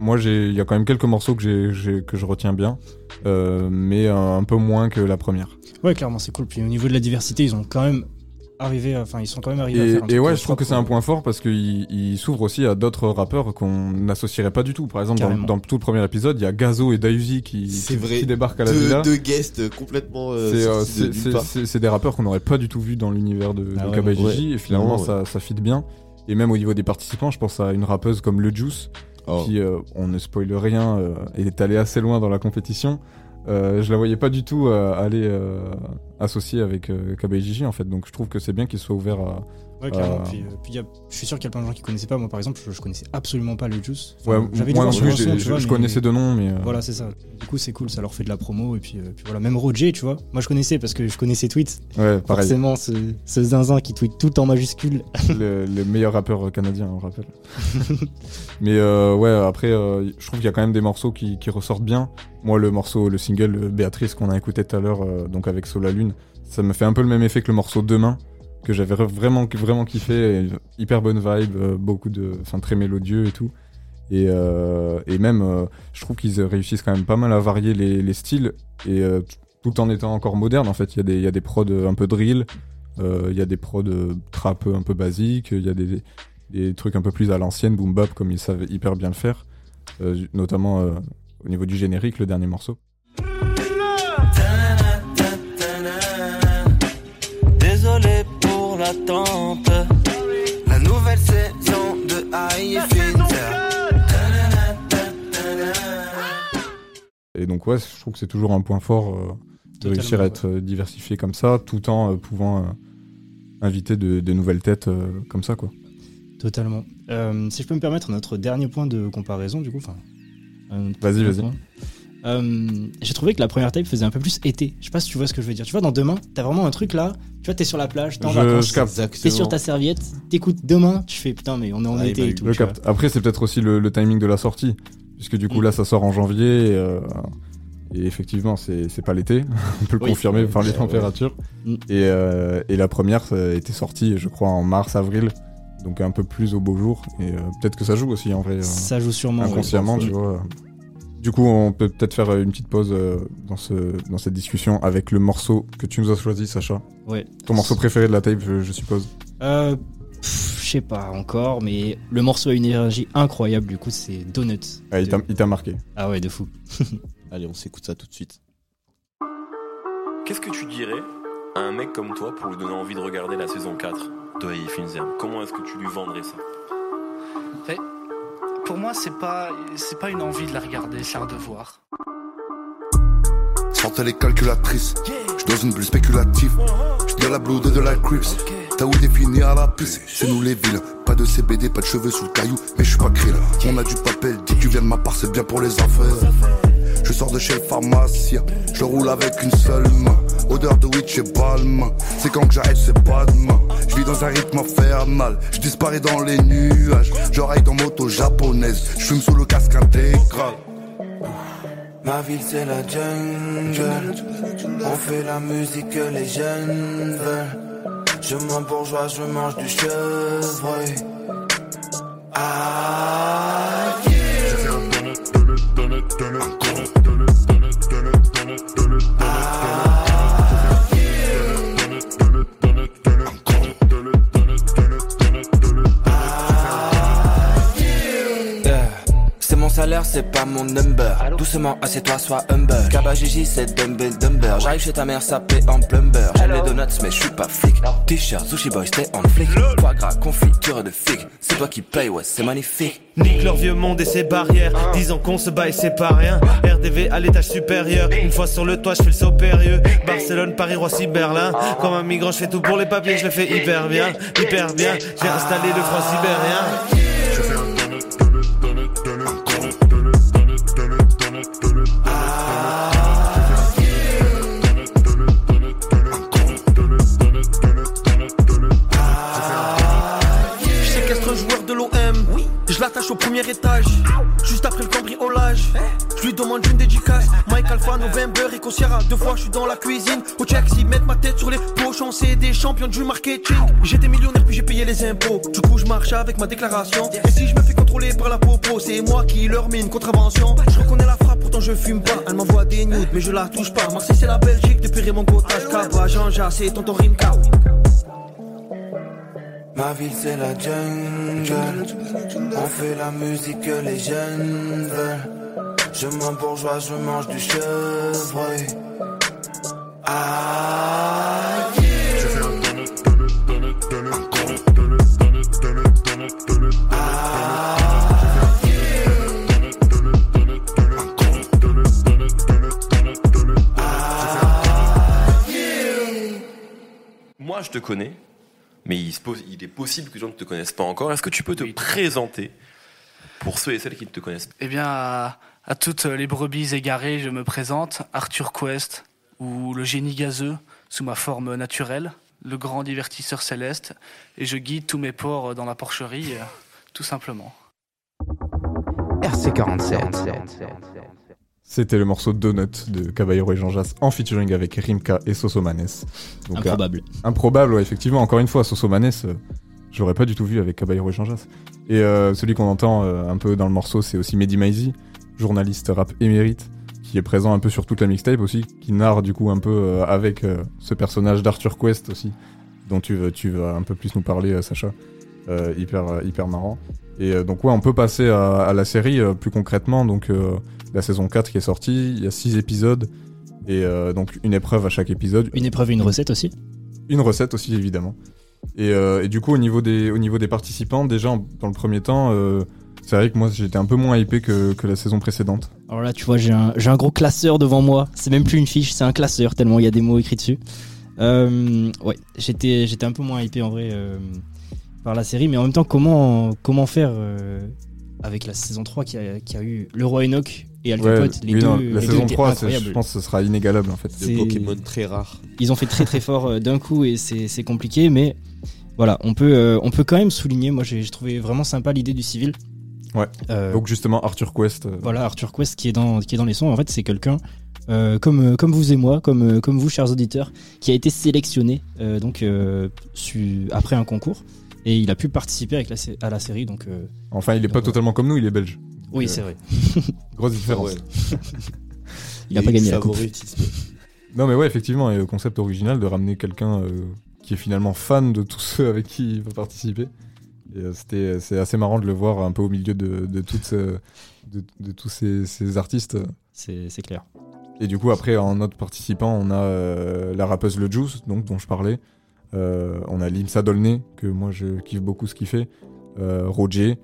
Moi, il y a quand même quelques morceaux que, j'ai- que je retiens bien, mais un peu moins que la première. Ouais, clairement, c'est cool. Puis au niveau de la diversité, ils ont quand même arrivé, à- enfin, ils sont quand même arrivés à Et, faire un et ouais, je trouve que c'est un point fort parce qu'il il s'ouvre aussi à d'autres rappeurs qu'on n'associerait pas du tout. Par exemple, dans, tout le premier épisode, il y a Gazo et Dayuzi qui, qui- vrai. qui débarquent à la Deux, villa. deux guests complètement euh, C'est euh, de c'est- des rappeurs qu'on n'aurait pas du tout vu dans l'univers de, Ah de ouais, Kaba et ouais. Gigi, et finalement Ouais, ça, ça fit bien. Et même au niveau des participants, je pense à une rappeuse comme Le Juice, Oh. qui, euh, on ne spoile rien, euh, est allée assez loin dans la compétition. Euh, je la voyais pas du tout euh, aller euh, associer avec euh, Gigi en fait, donc je trouve que c'est bien qu'il soit ouvert à. Ouais, clairement. Euh, Puis, euh, puis il y a- je suis sûr qu'il y a plein de gens qui connaissaient pas. Moi, par exemple, je, je connaissais absolument pas le Juice. Enfin, Ouais, j'avais moi non plus, je, je mais- connaissais de nom, mais. euh, Voilà, c'est ça. Du coup, c'est cool, ça leur fait de la promo. Et puis, euh, puis voilà, même Roger, tu vois. Moi, je connaissais parce que je connais ses tweets. Ouais, pareil. Forcément, ce, ce zinzin qui tweet tout en majuscule. le, le meilleur rappeur canadien, on rappelle. Mais ouais, après, je trouve qu'il y a quand même des morceaux qui, qui ressortent bien. Moi, le morceau, le single Béatrice qu'on a écouté tout à l'heure, donc avec Sola Lune, ça me fait un peu le même effet que le morceau Demain, que j'avais vraiment, vraiment kiffé. hyper bonne vibe, euh, beaucoup de, enfin très mélodieux et tout. Et, euh, et même, euh, je trouve qu'ils réussissent quand même pas mal à varier les, les styles et tout en étant encore moderne. En fait, il y a des, il y a des prods un peu drill, il y a des prods trap un peu basiques, il y a des, des trucs un peu plus à l'ancienne, boom bap, comme ils savent hyper bien le faire, notamment au niveau du générique, le dernier morceau. La nouvelle saison de High Et donc ouais, je trouve que c'est toujours un point fort euh, de réussir à être euh, diversifié comme ça, tout en euh, pouvant euh, inviter de, de nouvelles têtes euh, comme ça, quoi. Totalement. Euh, si je peux me permettre, notre dernier point de comparaison, du coup. enfin, Vas-y, vas-y. Euh, J'ai trouvé que la première tape faisait un peu plus été. Je sais pas si tu vois ce que je veux dire. Tu vois, dans Demain, t'as vraiment un truc là. Tu vois, t'es sur la plage, t'es en Je- vacances, t'es sur ta serviette, t'écoutes Demain, tu fais putain, mais on est en Ah, été bah, et tout. Capte. Après, c'est peut-être aussi le, le timing de la sortie, puisque du coup Mm. là, ça sort en janvier. Et, euh, et effectivement, c'est pas l'été. On peut le Oui. confirmer par les Ouais, températures. Mm. Et, euh, et la première été sortie, je crois, en mars, avril. donc un peu plus au beau jour. Et euh, peut-être que ça joue aussi en vrai. euh, Ça joue sûrement. inconsciemment, tu vois. Du coup, on peut peut-être faire une petite pause euh, dans, ce, dans cette discussion avec le morceau que tu nous as choisi, Sacha. Ouais. Ton morceau préféré de la tape, je, je suppose. Euh, je sais pas encore, mais le morceau a une énergie incroyable, du coup, c'est Donuts. Ah, il de- t'a- il t'a marqué. Ah ouais, de fou. Allez, on s'écoute ça tout de suite. Qu'est-ce que tu dirais à un mec comme toi pour lui donner envie de regarder la saison 4 de Finzer Comment est-ce que tu lui vendrais ça? Mais pour moi, c'est pas, c'est pas une envie de la regarder, c'est un devoir. Sortez les calculatrices, je dans une bulle spéculative. Je dis à la blood et de la Crips. T'as où défini à la piste, c'est nous les villes. Pas de CBD, pas de cheveux sous le caillou, mais je suis pas krill. On a du papel, dis que tu viens de ma part, c'est bien pour les affaires. Je sors de chez le pharmacien, je roule avec une seule main. Odeur de witch et balmain, c'est quand que j'arrête, c'est pas demain. Je vis dans un rythme infernal, je disparais dans les nuages. Je raille dans moto japonaise, je fume sous le casque intégral. Ma ville c'est la jungle. On fait la musique que les jeunes veulent. Je m'en bourgeois, je mange du chevreuil. Ah, Yeah. C'est pas mon number. Doucement, assieds-toi, sois humble. Kabajiji, c'est dumbbell dumber. J'arrive chez ta mère, sapé en plumber. J'aime les donuts, mais je suis pas flic. T-shirt, sushi boy, t'es en flic. Foie gras, confiture de figue. C'est toi qui paye, ouais, c'est magnifique. Nique leur vieux monde et ses barrières. Disant qu'on se bat et c'est pas rien. RDV à l'étage supérieur. Une fois sur le toit, je fais le saut périlleux. Barcelone, Paris, Roissy, Berlin. Comme un migrant, je fais tout pour les papiers, je le fais hyper bien. Hyper bien. J'ai installé le froid sibérien. Je l'attache au premier étage, juste après le cambriolage. Je lui demande une dédicace, Mike Alpha, November et Sierra. Deux fois je suis dans la cuisine, au check s'ils mettent ma tête sur les pochons, c'est des champions du marketing. J'étais millionnaire puis j'ai payé les impôts, du coup je marche avec ma déclaration. Et si je me fais contrôler par la popo, c'est moi qui leur mets une contravention. Je reconnais la frappe, pourtant je fume pas. Elle m'envoie des nudes, mais je la touche pas. Marseille c'est la Belgique, depuis Raymond Gotage, Cabra, Jean-Jacques, c'est tonton Rimka. Ma ville c'est la jungle. On fait la musique que les jeunes veulent. Je bourgeois, je mange du chevreuil. Ah, Moi, je te connais, mais il, se pose- il est possible que les gens ne te connaissent pas encore. Est-ce que tu peux te présenter pour ceux et celles qui ne te connaissent pas? Eh bien, à, à toutes les brebis égarées, je me présente, Arthur Quest, ou le génie gazeux, sous ma forme naturelle, le grand divertisseur céleste, et je guide tous mes porcs dans la porcherie, euh, tout simplement. RC47. C'était le morceau Donut de Caballero et Jean Jass en featuring avec Rimka et Sosomanes. Donc, Improbable. euh, improbable, ouais, effectivement. Encore une fois, Sosomanes, euh, je l'aurais pas du tout vu avec Caballero et Jean Jass. Et euh, celui qu'on entend euh, un peu dans le morceau, c'est aussi Mehdi Maizi, journaliste rap émérite, qui est présent un peu sur toute la mixtape aussi, qui narre du coup un peu avec ce personnage d'Arthur Quest aussi, dont tu, vas un peu plus nous parler, Sacha. Euh, hyper, hyper marrant. Et euh, donc ouais, on peut passer à, à la série plus concrètement. Donc euh, la saison 4 qui est sortie, il y a 6 épisodes et euh, donc une épreuve à chaque épisode. Une épreuve et une recette aussi Une recette aussi évidemment. Et, euh, et du coup au niveau des, au niveau des participants, déjà en- dans le premier temps, euh, c'est vrai que moi j'étais un peu moins hypé que, que la saison précédente. Alors là, tu vois, j'ai un, j'ai un gros classeur devant moi. C'est même plus une fiche, c'est un classeur, tellement il y a des mots écrits dessus. Euh, ouais, j'étais, j'étais un peu moins hypé en vrai par la série, mais en même temps, comment, comment faire avec la saison 3 qui a, qui a eu Le Roi Enoch et Alter Ouais, Pote, les oui, deux, non, la deux saison étaient 3, c'est- incroyables. je pense que ce sera inégalable en fait. C'est- Pokémon très rares. Ils ont fait très très fort euh, d'un coup et c'est c'est compliqué, mais voilà, on peut, euh, on peut quand même souligner. Moi, j'ai trouvé vraiment sympa l'idée du civil. Ouais. Euh, Donc justement Arthur Quest. euh, Voilà, Arthur Quest qui est dans, qui est dans les sons, en fait, c'est quelqu'un euh, comme, comme vous et moi, comme, comme vous, chers auditeurs, qui a été sélectionné euh, donc, euh, su- après un concours Et il a pu participer avec la, sé- à la série, donc. euh, Enfin, il est pas totalement comme nous, il est belge. Oui, Donc, c'est euh, vrai. Grosse différence. Ouais. Il a pas gagné la coupe. Non, mais ouais, effectivement, et le concept original de ramener quelqu'un euh, qui est finalement fan de tous ceux avec qui il va participer. Et euh, c'était, c'est assez marrant de le voir un peu au milieu de, de, toutes, euh, de, de tous ces, ces artistes. C'est clair. Et du coup, après, en autre participant, on a euh, la rappeuse Le Juice, donc, dont je parlais. Euh, on a Limsa Dolné, que moi je kiffe beaucoup ce qu'il fait. Euh, Roger,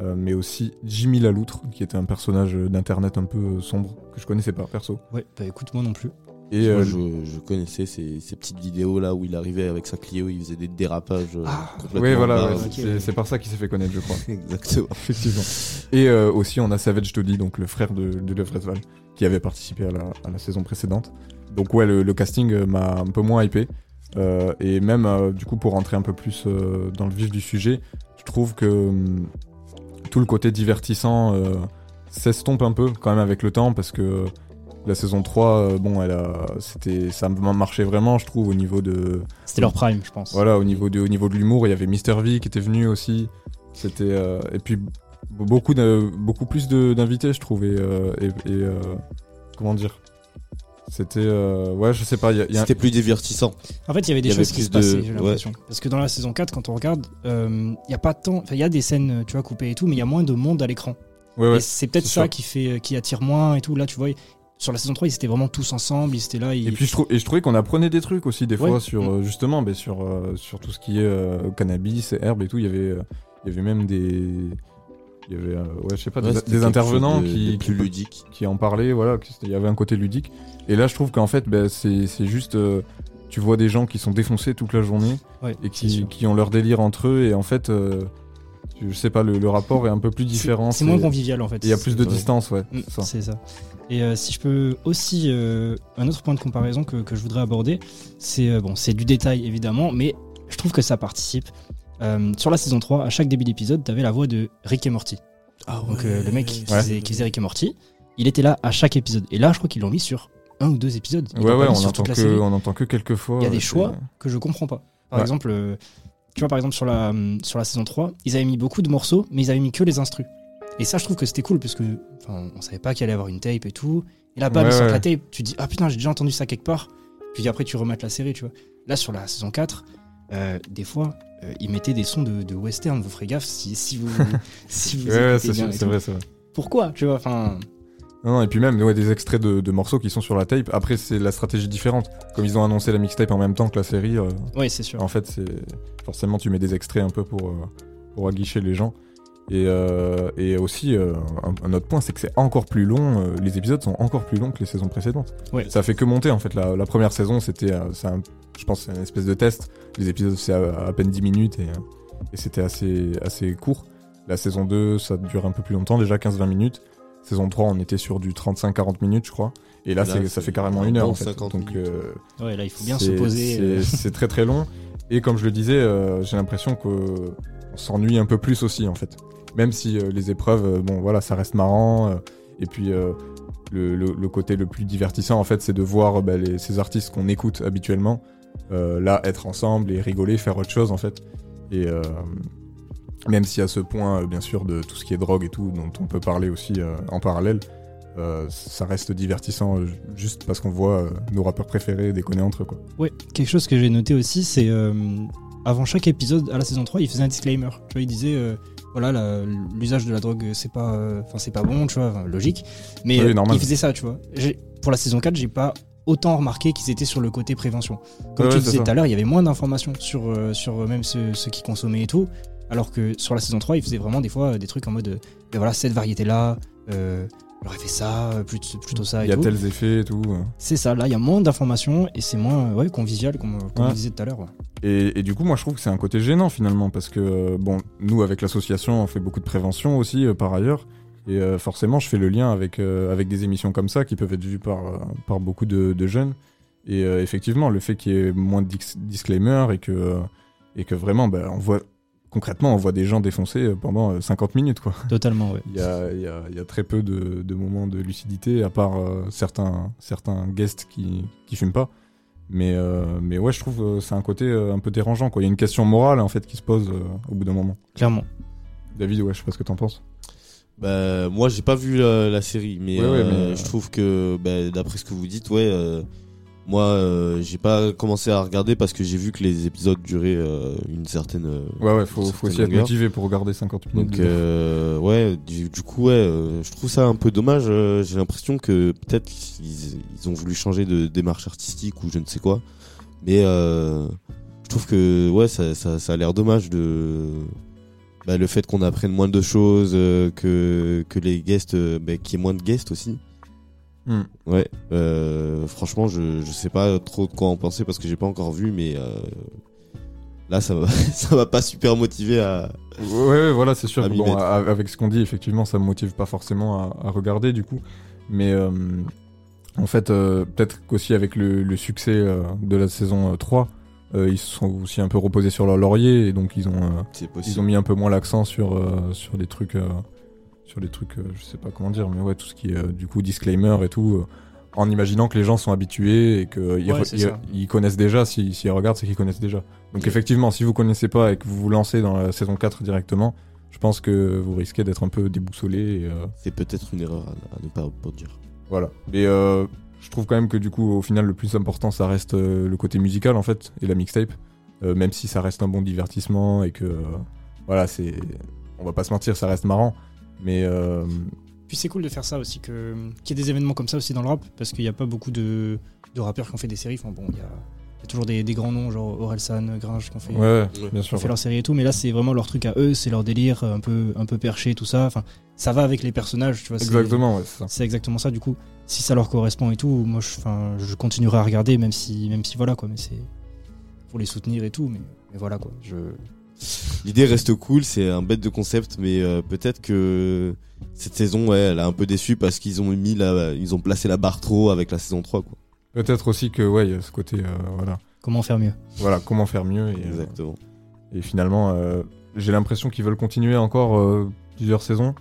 euh, mais aussi Jimmy Laloutre, qui était un personnage d'internet un peu sombre, que je connaissais pas perso. Ouais, bah écoute, moi non plus. Et Moi, euh, je, je connaissais ces, ces petites vidéos là où il arrivait avec sa Clio, il faisait des dérapages. euh, complètement Oui, voilà, ouais, c'est- c'est par ça qu'il s'est fait connaître, je crois. Exactement. Effectivement. Et euh, aussi, on a Savage Toddy, donc le frère de, de qui avait participé à la, à la saison précédente. Donc, ouais, le, le casting euh, m'a un peu moins hypé. Euh, et même, euh, du coup, pour rentrer un peu plus euh, dans le vif du sujet, je trouve que hum, tout le côté divertissant euh, s'estompe un peu quand même avec le temps parce que la saison 3, euh, bon, elle a, c'était, ça marchait vraiment, je trouve, au niveau de. C'était leur prime, je pense. Voilà, au niveau de, au niveau de l'humour, il y avait Mister V qui était venu aussi. C'était euh, et puis beaucoup de, beaucoup plus de- d'invités, je trouve. Et, et- et, euh, comment dire C'était euh, ouais, je sais pas. il y a- il y a- C'était plus divertissant. En fait, il y avait des avait choses qui se de- passaient, j'ai ouais. l'impression. Parce que dans la saison 4, quand on regarde, euh, il y a pas tant. Enfin, il y a des scènes, tu vois, coupées et tout, mais il y a moins de monde à l'écran. Ouais, ouais, c'est peut-être ça sûr. qui fait, qui attire moins et tout. Là, tu vois, sur la saison 3, ils étaient vraiment tous ensemble, ils étaient là. Ils... Et puis je, trou- et je trouvais qu'on apprenait des trucs aussi des Ouais. fois sur Mm. euh, justement ben, sur, euh, sur tout ce qui est euh, cannabis et herbes et tout. Il y avait, euh, il y avait même des. Il y avait, euh, ouais, je sais pas, Ouais, des, intervenants de- qui, de plus qui, ludique. qui en parlaient, voilà, il y avait un côté ludique. Et là, je trouve qu'en fait, ben, c'est c'est juste. euh, tu vois des gens qui sont défoncés toute la journée Ouais, et qui, qui ont leur délire entre eux. Et en fait, euh, je sais pas, le, le rapport est un peu plus différent. C'est moins convivial en fait. Il y a plus de distance, ouais. Mm, c'est ça. Et euh, si je peux aussi euh, un autre point de comparaison que, que je voudrais aborder, c'est euh, bon, c'est du détail évidemment, mais je trouve que ça participe. Euh, sur la saison 3, à chaque début d'épisode, t'avais la voix de Rick et Morty. Donc euh, le mec qui, Ouais. faisait, qui faisait Rick et Morty, il était là à chaque épisode. Et là, je crois qu'ils l'ont mis sur un ou deux épisodes. Ils Ouais, ouais, on sur entend, que, on entend que quelques fois. Il y a des choix que je comprends pas. Par Ouais. exemple, euh, tu vois, par exemple, sur la, sur la saison 3, ils avaient mis beaucoup de morceaux, mais ils avaient mis que les instrus. Et ça, je trouve que c'était cool, parce que on savait pas qu'il allait y avoir une tape et tout. Et là, bam, Ouais, ouais. la tape, tu dis, ah putain, j'ai déjà entendu ça quelque part. Puis après, tu remates la série, tu vois. Là, sur la saison 4, euh, des fois, euh, ils mettaient des sons de, de western, vous ferez gaffe si, si vous. si vous Ouais, c'est vrai, c'est vrai. Pourquoi, tu vois, enfin. Non, non, et puis même ouais, des extraits de, de morceaux qui sont sur la tape. Après, c'est la stratégie différente. Comme ils ont annoncé la mixtape en même temps que la série. euh, Ouais, c'est sûr. En fait, c'est forcément tu mets des extraits un peu pour euh, pour aguicher les gens. Et, euh, et aussi euh, un, un autre point, c'est que c'est encore plus long. euh, les épisodes sont encore plus longs que les saisons précédentes. Ouais. Ça fait que monter en fait. La, la première saison, c'était, je pense, une espèce de test. Les épisodes c'est à, à peine 10 minutes et, et c'était assez assez court. La saison 2, ça dure un peu plus longtemps, déjà 15-20 minutes. Saison 3, on était sur du 35-40 minutes, je crois. Et là, Là, c'est- c'est ça fait carrément un une heure en fait. 50 Donc, Ouais, là, il faut bien se poser. C'est très très long. Et comme je le disais, j'ai l'impression qu'on s'ennuie un peu plus aussi en fait. Même si euh, les épreuves, euh, bon voilà, ça reste marrant. euh, et puis le, côté le plus divertissant en fait, c'est de voir bah, ces artistes qu'on écoute habituellement là être ensemble et rigoler, faire autre chose en fait. Et même si à ce point, bien sûr, de tout ce qui est drogue et tout, dont on peut parler aussi en parallèle, ça reste divertissant juste parce qu'on voit nos rappeurs préférés déconner entre eux quoi. Ouais, quelque chose que j'ai noté aussi, c'est avant chaque épisode à la saison 3, il faisait un disclaimer. Tu vois, il disait voilà, l'usage de la drogue, c'est pas, euh, enfin c'est pas bon, tu vois, logique. Mais Oui, euh, normal. il faisait ça, tu vois. Pour la saison 4, j'ai pas autant remarqué qu'ils étaient sur le côté prévention. Comme Ouais, tu disais tout à l'heure, il y avait moins d'informations sur, euh, sur même ceux, ceux qui consommaient et tout. Alors que sur la saison 3, il faisait vraiment des fois euh, des trucs en mode, euh, ben voilà, cette variété-là, euh, j'aurais fait ça, euh, plutôt, plutôt ça Il y a tout. tels effets et tout. euh. C'est ça, là il y a moins d'informations et c'est moins euh, ouais, convivial comme, comme Ouais. on disait tout à l'heure. ouais. Et, et du coup, moi, je trouve que c'est un côté gênant finalement, parce que euh, bon, nous avec l'association, on fait beaucoup de prévention aussi euh, par ailleurs, et euh, forcément, je fais le lien avec euh, avec des émissions comme ça qui peuvent être vues par euh, par beaucoup de, de jeunes. Et euh, effectivement, le fait qu'il y ait moins de dis- disclaimers et que euh, et que vraiment, bah, on voit concrètement, on voit des gens défoncer euh, pendant euh, 50 minutes, quoi. Totalement, ouais. Il y a, il y a- il y a très peu de, de moments de lucidité, à part euh, certains, certains guests qui, qui fument pas. Mais, euh, mais ouais, je trouve euh, c'est un côté euh, un peu dérangeant. Quoi. Il y a une question morale en fait qui se pose euh, au bout d'un moment. Clairement. David, ouais, je sais pas ce que t'en penses. Bah, moi, j'ai pas vu la, la série, mais, Ouais, ouais, euh, mais, euh, je trouve que, bah, d'après ce que vous dites, ouais, euh, moi, euh, j'ai pas commencé à regarder parce que j'ai vu que les épisodes duraient euh, une certaine. euh, Ouais, ouais, faut, faut aussi être longueur. motivé pour regarder 50 minutes. Donc, de- ouais, du, du coup, ouais, je trouve ça un peu dommage. j'ai l'impression que peut-être ils ont voulu changer de démarche artistique ou je ne sais quoi. Mais euh, je trouve que, ouais, ça, ça, ça a l'air dommage de. Bah, le fait qu'on apprenne moins de choses, que, que les guests, bah, qu'il y ait moins de guests aussi. Hmm. Ouais, euh, franchement, je, je sais pas trop de quoi en penser parce que j'ai pas encore vu, mais euh, là, ça va pas super motiver à. Ouais, ouais, voilà, c'est sûr. que Bon, avec ce qu'on dit, effectivement, ça me motive pas forcément à, à regarder du coup. Mais euh, en fait, peut-être qu'aussi avec le, le succès de la saison euh, 3, euh, ils se sont aussi un peu reposés sur leur laurier et donc ils ont, ils ont mis un peu moins l'accent sur, sur des trucs, sur des trucs, euh, je sais pas comment dire, mais ouais, tout ce qui est euh, du coup disclaimer et tout. euh, en imaginant que les gens sont habitués et qu'ils Ouais, ils connaissent déjà, s'ils s'ils regardent, c'est qu'ils connaissent déjà. Donc effectivement, si vous connaissez pas et que vous vous lancez dans la saison 4 directement, je pense que vous risquez d'être un peu déboussolé. et, euh, C'est peut-être une erreur à, à ne pas produire. voilà. Mais euh, je trouve quand même que du coup, au final, le plus important, ça reste euh, le côté musical en fait et la mixtape. Euh, même si ça reste un bon divertissement et que euh, voilà, c'est, on va pas se mentir, ça reste marrant. Mais euh, Puis c'est cool de faire ça aussi, que qu'il y ait des événements comme ça aussi dans le rap, parce qu'il n'y a pas beaucoup de, de rappeurs qui ont fait des séries. Enfin bon, il y a, y a toujours des, des grands noms, genre Orelsan, Gringe, qui ont fait, Ouais, ouais, bien qui ont fait ouais. leur série et tout, mais là c'est vraiment leur truc à eux, c'est leur délire, un peu, un peu perché, tout ça. Enfin, ça va avec les personnages, tu vois. c'est- Exactement, ouais, c'est ça. C'est exactement ça, du coup. Si ça leur correspond et tout, moi je, je continuerai à regarder, même si, même si voilà quoi, mais c'est pour les soutenir et tout, mais, mais voilà quoi. Je... L'idée reste cool, c'est un bête de concept, mais euh, peut-être que cette saison, ouais, elle a un peu déçu parce qu'ils ont mis la, ils ont placé la barre trop avec la saison 3, quoi. Peut-être aussi que ouais, il y a ce côté euh, voilà. Comment faire mieux Voilà, comment faire mieux. Et, euh, Exactement. et finalement, euh, j'ai l'impression qu'ils veulent continuer encore euh, plusieurs saisons.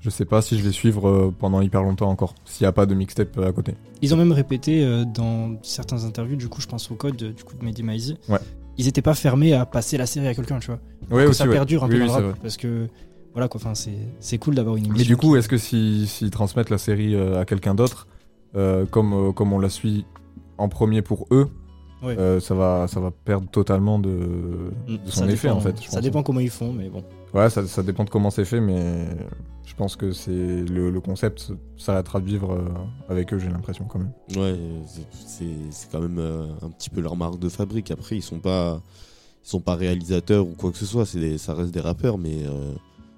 Je sais pas si je vais suivre euh, pendant hyper longtemps encore, s'il n'y a pas de mixtape à côté. Ils ont même répété euh, dans certaines interviews, du coup je pense au code euh, du coup de Mehdi Maizi, Ouais. Ils étaient pas fermés à passer la série à quelqu'un, tu vois. Ouais, que aussi, ça ouais. perdure un Oui, peu oui, dans c'est le rap, vrai. parce que voilà quoi, enfin c'est cool d'avoir une émission. Mais du coup, qui- est-ce que si- s'ils transmettent la série euh, à quelqu'un d'autre, euh, comme, euh, comme on la suit en premier pour eux, Euh, ça, va, ça va perdre totalement de, de son ça effet dépend- en fait. je Ça pense. dépend comment ils font, mais bon. Ouais, ça, ça dépend de comment c'est fait, mais je pense que c'est le, le concept s'arrêtera de vivre avec eux, j'ai l'impression quand même. Ouais, c'est- quand même euh, un petit peu leur marque de fabrique. Après, ils sont pas, ils sont pas réalisateurs ou quoi que ce soit. C'est des- ça reste des rappeurs, mais euh,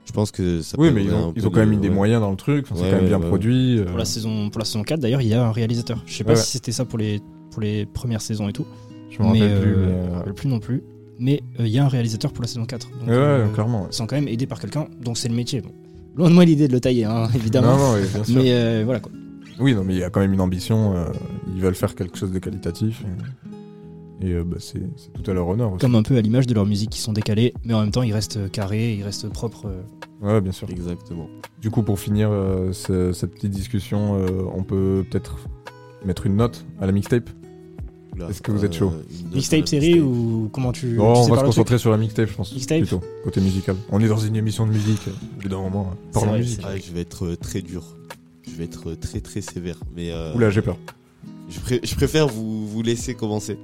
je pense que ça. Oui, mais ils ont, ils quand même de- mis des ouais. moyens dans le truc, enfin, c'est quand même bien ouais, ouais. produit. Pour la saison, pour la saison 4 d'ailleurs, il y a un réalisateur. Je sais pas Ouais, si ouais. c'était ça pour les, pour les premières saisons et tout. Je me rappelle plus, euh, mais, euh, rappelle plus non plus. Mais euh, il y a un réalisateur pour la saison 4. Donc, Ouais, ouais, clairement, ouais. Ils sont quand même aidés par quelqu'un, donc c'est le métier. Bon. Loin de moi l'idée de le tailler, hein, évidemment. Non, non, ouais, bien sûr. Mais euh, voilà quoi. Oui, non, mais il y a quand même une ambition. euh, ils veulent faire quelque chose de qualitatif. Et, et, euh, bah, c'est tout à leur honneur aussi. Comme un peu à l'image de leur musique qui sont décalés, mais en même temps ils restent carrés, ils restent propres. euh. Ouais, bien sûr. Exactement. Du coup, pour finir euh, ce- cette petite discussion, euh, on peut peut-être mettre une note à la mixtape? Est-ce que vous êtes euh, chaud à Mixtape série mixtape. ou comment tu. Non, tu on va se concentrer sur la mixtape, je pense. Mixtape Plutôt, côté musical. On est dans une émission de musique, euh, au bout d'un moment. euh, Parlons vrai, musique. Je vais être euh, très dur. Je vais être euh, très très sévère. Mais euh, Oula, j'ai peur. Je, pré- je préfère vous, vous laisser commencer.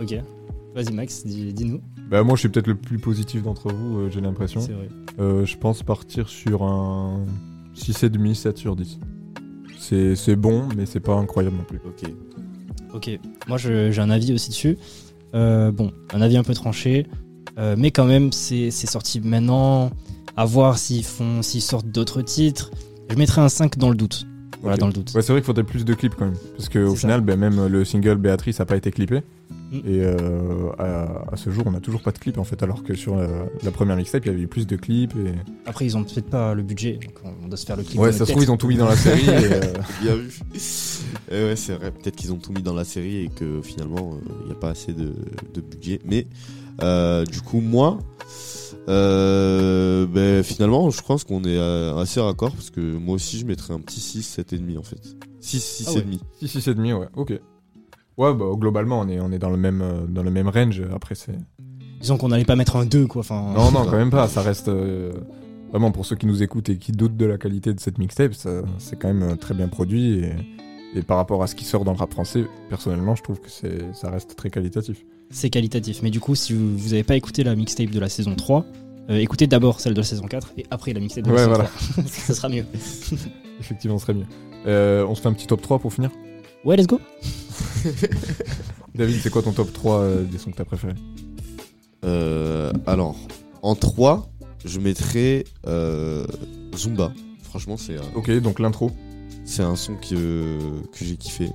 Ok. Vas-y Max, dis- dis-nous. Bah, moi, je suis peut-être le plus positif d'entre vous, euh, j'ai l'impression. C'est vrai. Euh, je pense partir sur un 6,5, 7 sur 10. C'est c'est bon, mais c'est pas incroyable non plus. Ok. Ok, moi j'ai un avis aussi dessus. Euh, bon, un avis un peu tranché, euh, mais quand même c'est c'est sorti maintenant. À voir s'ils font, s'ils sortent d'autres titres. Je mettrai un 5 dans le doute. Voilà, dans le doute. Ouais, c'est vrai qu'il faudrait plus de clips quand même. Parce qu'au final, ben, même le single Béatrice n'a pas été clippé. Mm. Et euh, à, à ce jour, on n'a toujours pas de clip en fait. Alors que sur la, la première mixtape, il y avait eu plus de clips. Et... Après, ils ont peut-être pas le budget, donc on doit se faire le clip. Ouais, ça se trouve, ils ont tout mis dans la série. et, euh, Bien vu. Eh ouais, c'est vrai. Peut-être qu'ils ont tout mis dans la série et que finalement, euh, il n'y a pas assez de, de budget. Mais euh, du coup, moi, euh, ben, finalement, je pense qu'on est euh, assez raccord parce que moi aussi, je mettrais un petit 6, 7,5 en fait. 6, 6,5. Ah ouais. 6, 6,5, ouais, ok. Ouais, bah, globalement, on est, on est dans, le même, euh, dans le même range. Après, c'est. Disons qu'on n'allait pas mettre un 2, quoi. Enfin, Non, non, quand même pas. Ça reste. euh, Vraiment, pour ceux qui nous écoutent et qui doutent de la qualité de cette mixtape, ça- c'est quand même très bien produit. Et, et par rapport à ce qui sort dans le rap français, personnellement, je trouve que c'est, ça reste très qualitatif. C'est qualitatif. Mais du coup, si vous vous avez pas écouté la mixtape de la saison 3, euh, écoutez d'abord celle de la saison 4 et après la mixtape de la Ouais, saison voilà. 3. ça sera mieux. Effectivement, ce serait mieux. Euh, on se fait un petit top 3 pour finir? Ouais, let's go. David, c'est quoi ton top 3 euh, des sons que t'as préférés? Euh, alors, en 3, je mettrais euh, Zumba. Franchement, c'est. Ok, donc l'intro. C'est un son que, que j'ai kiffé.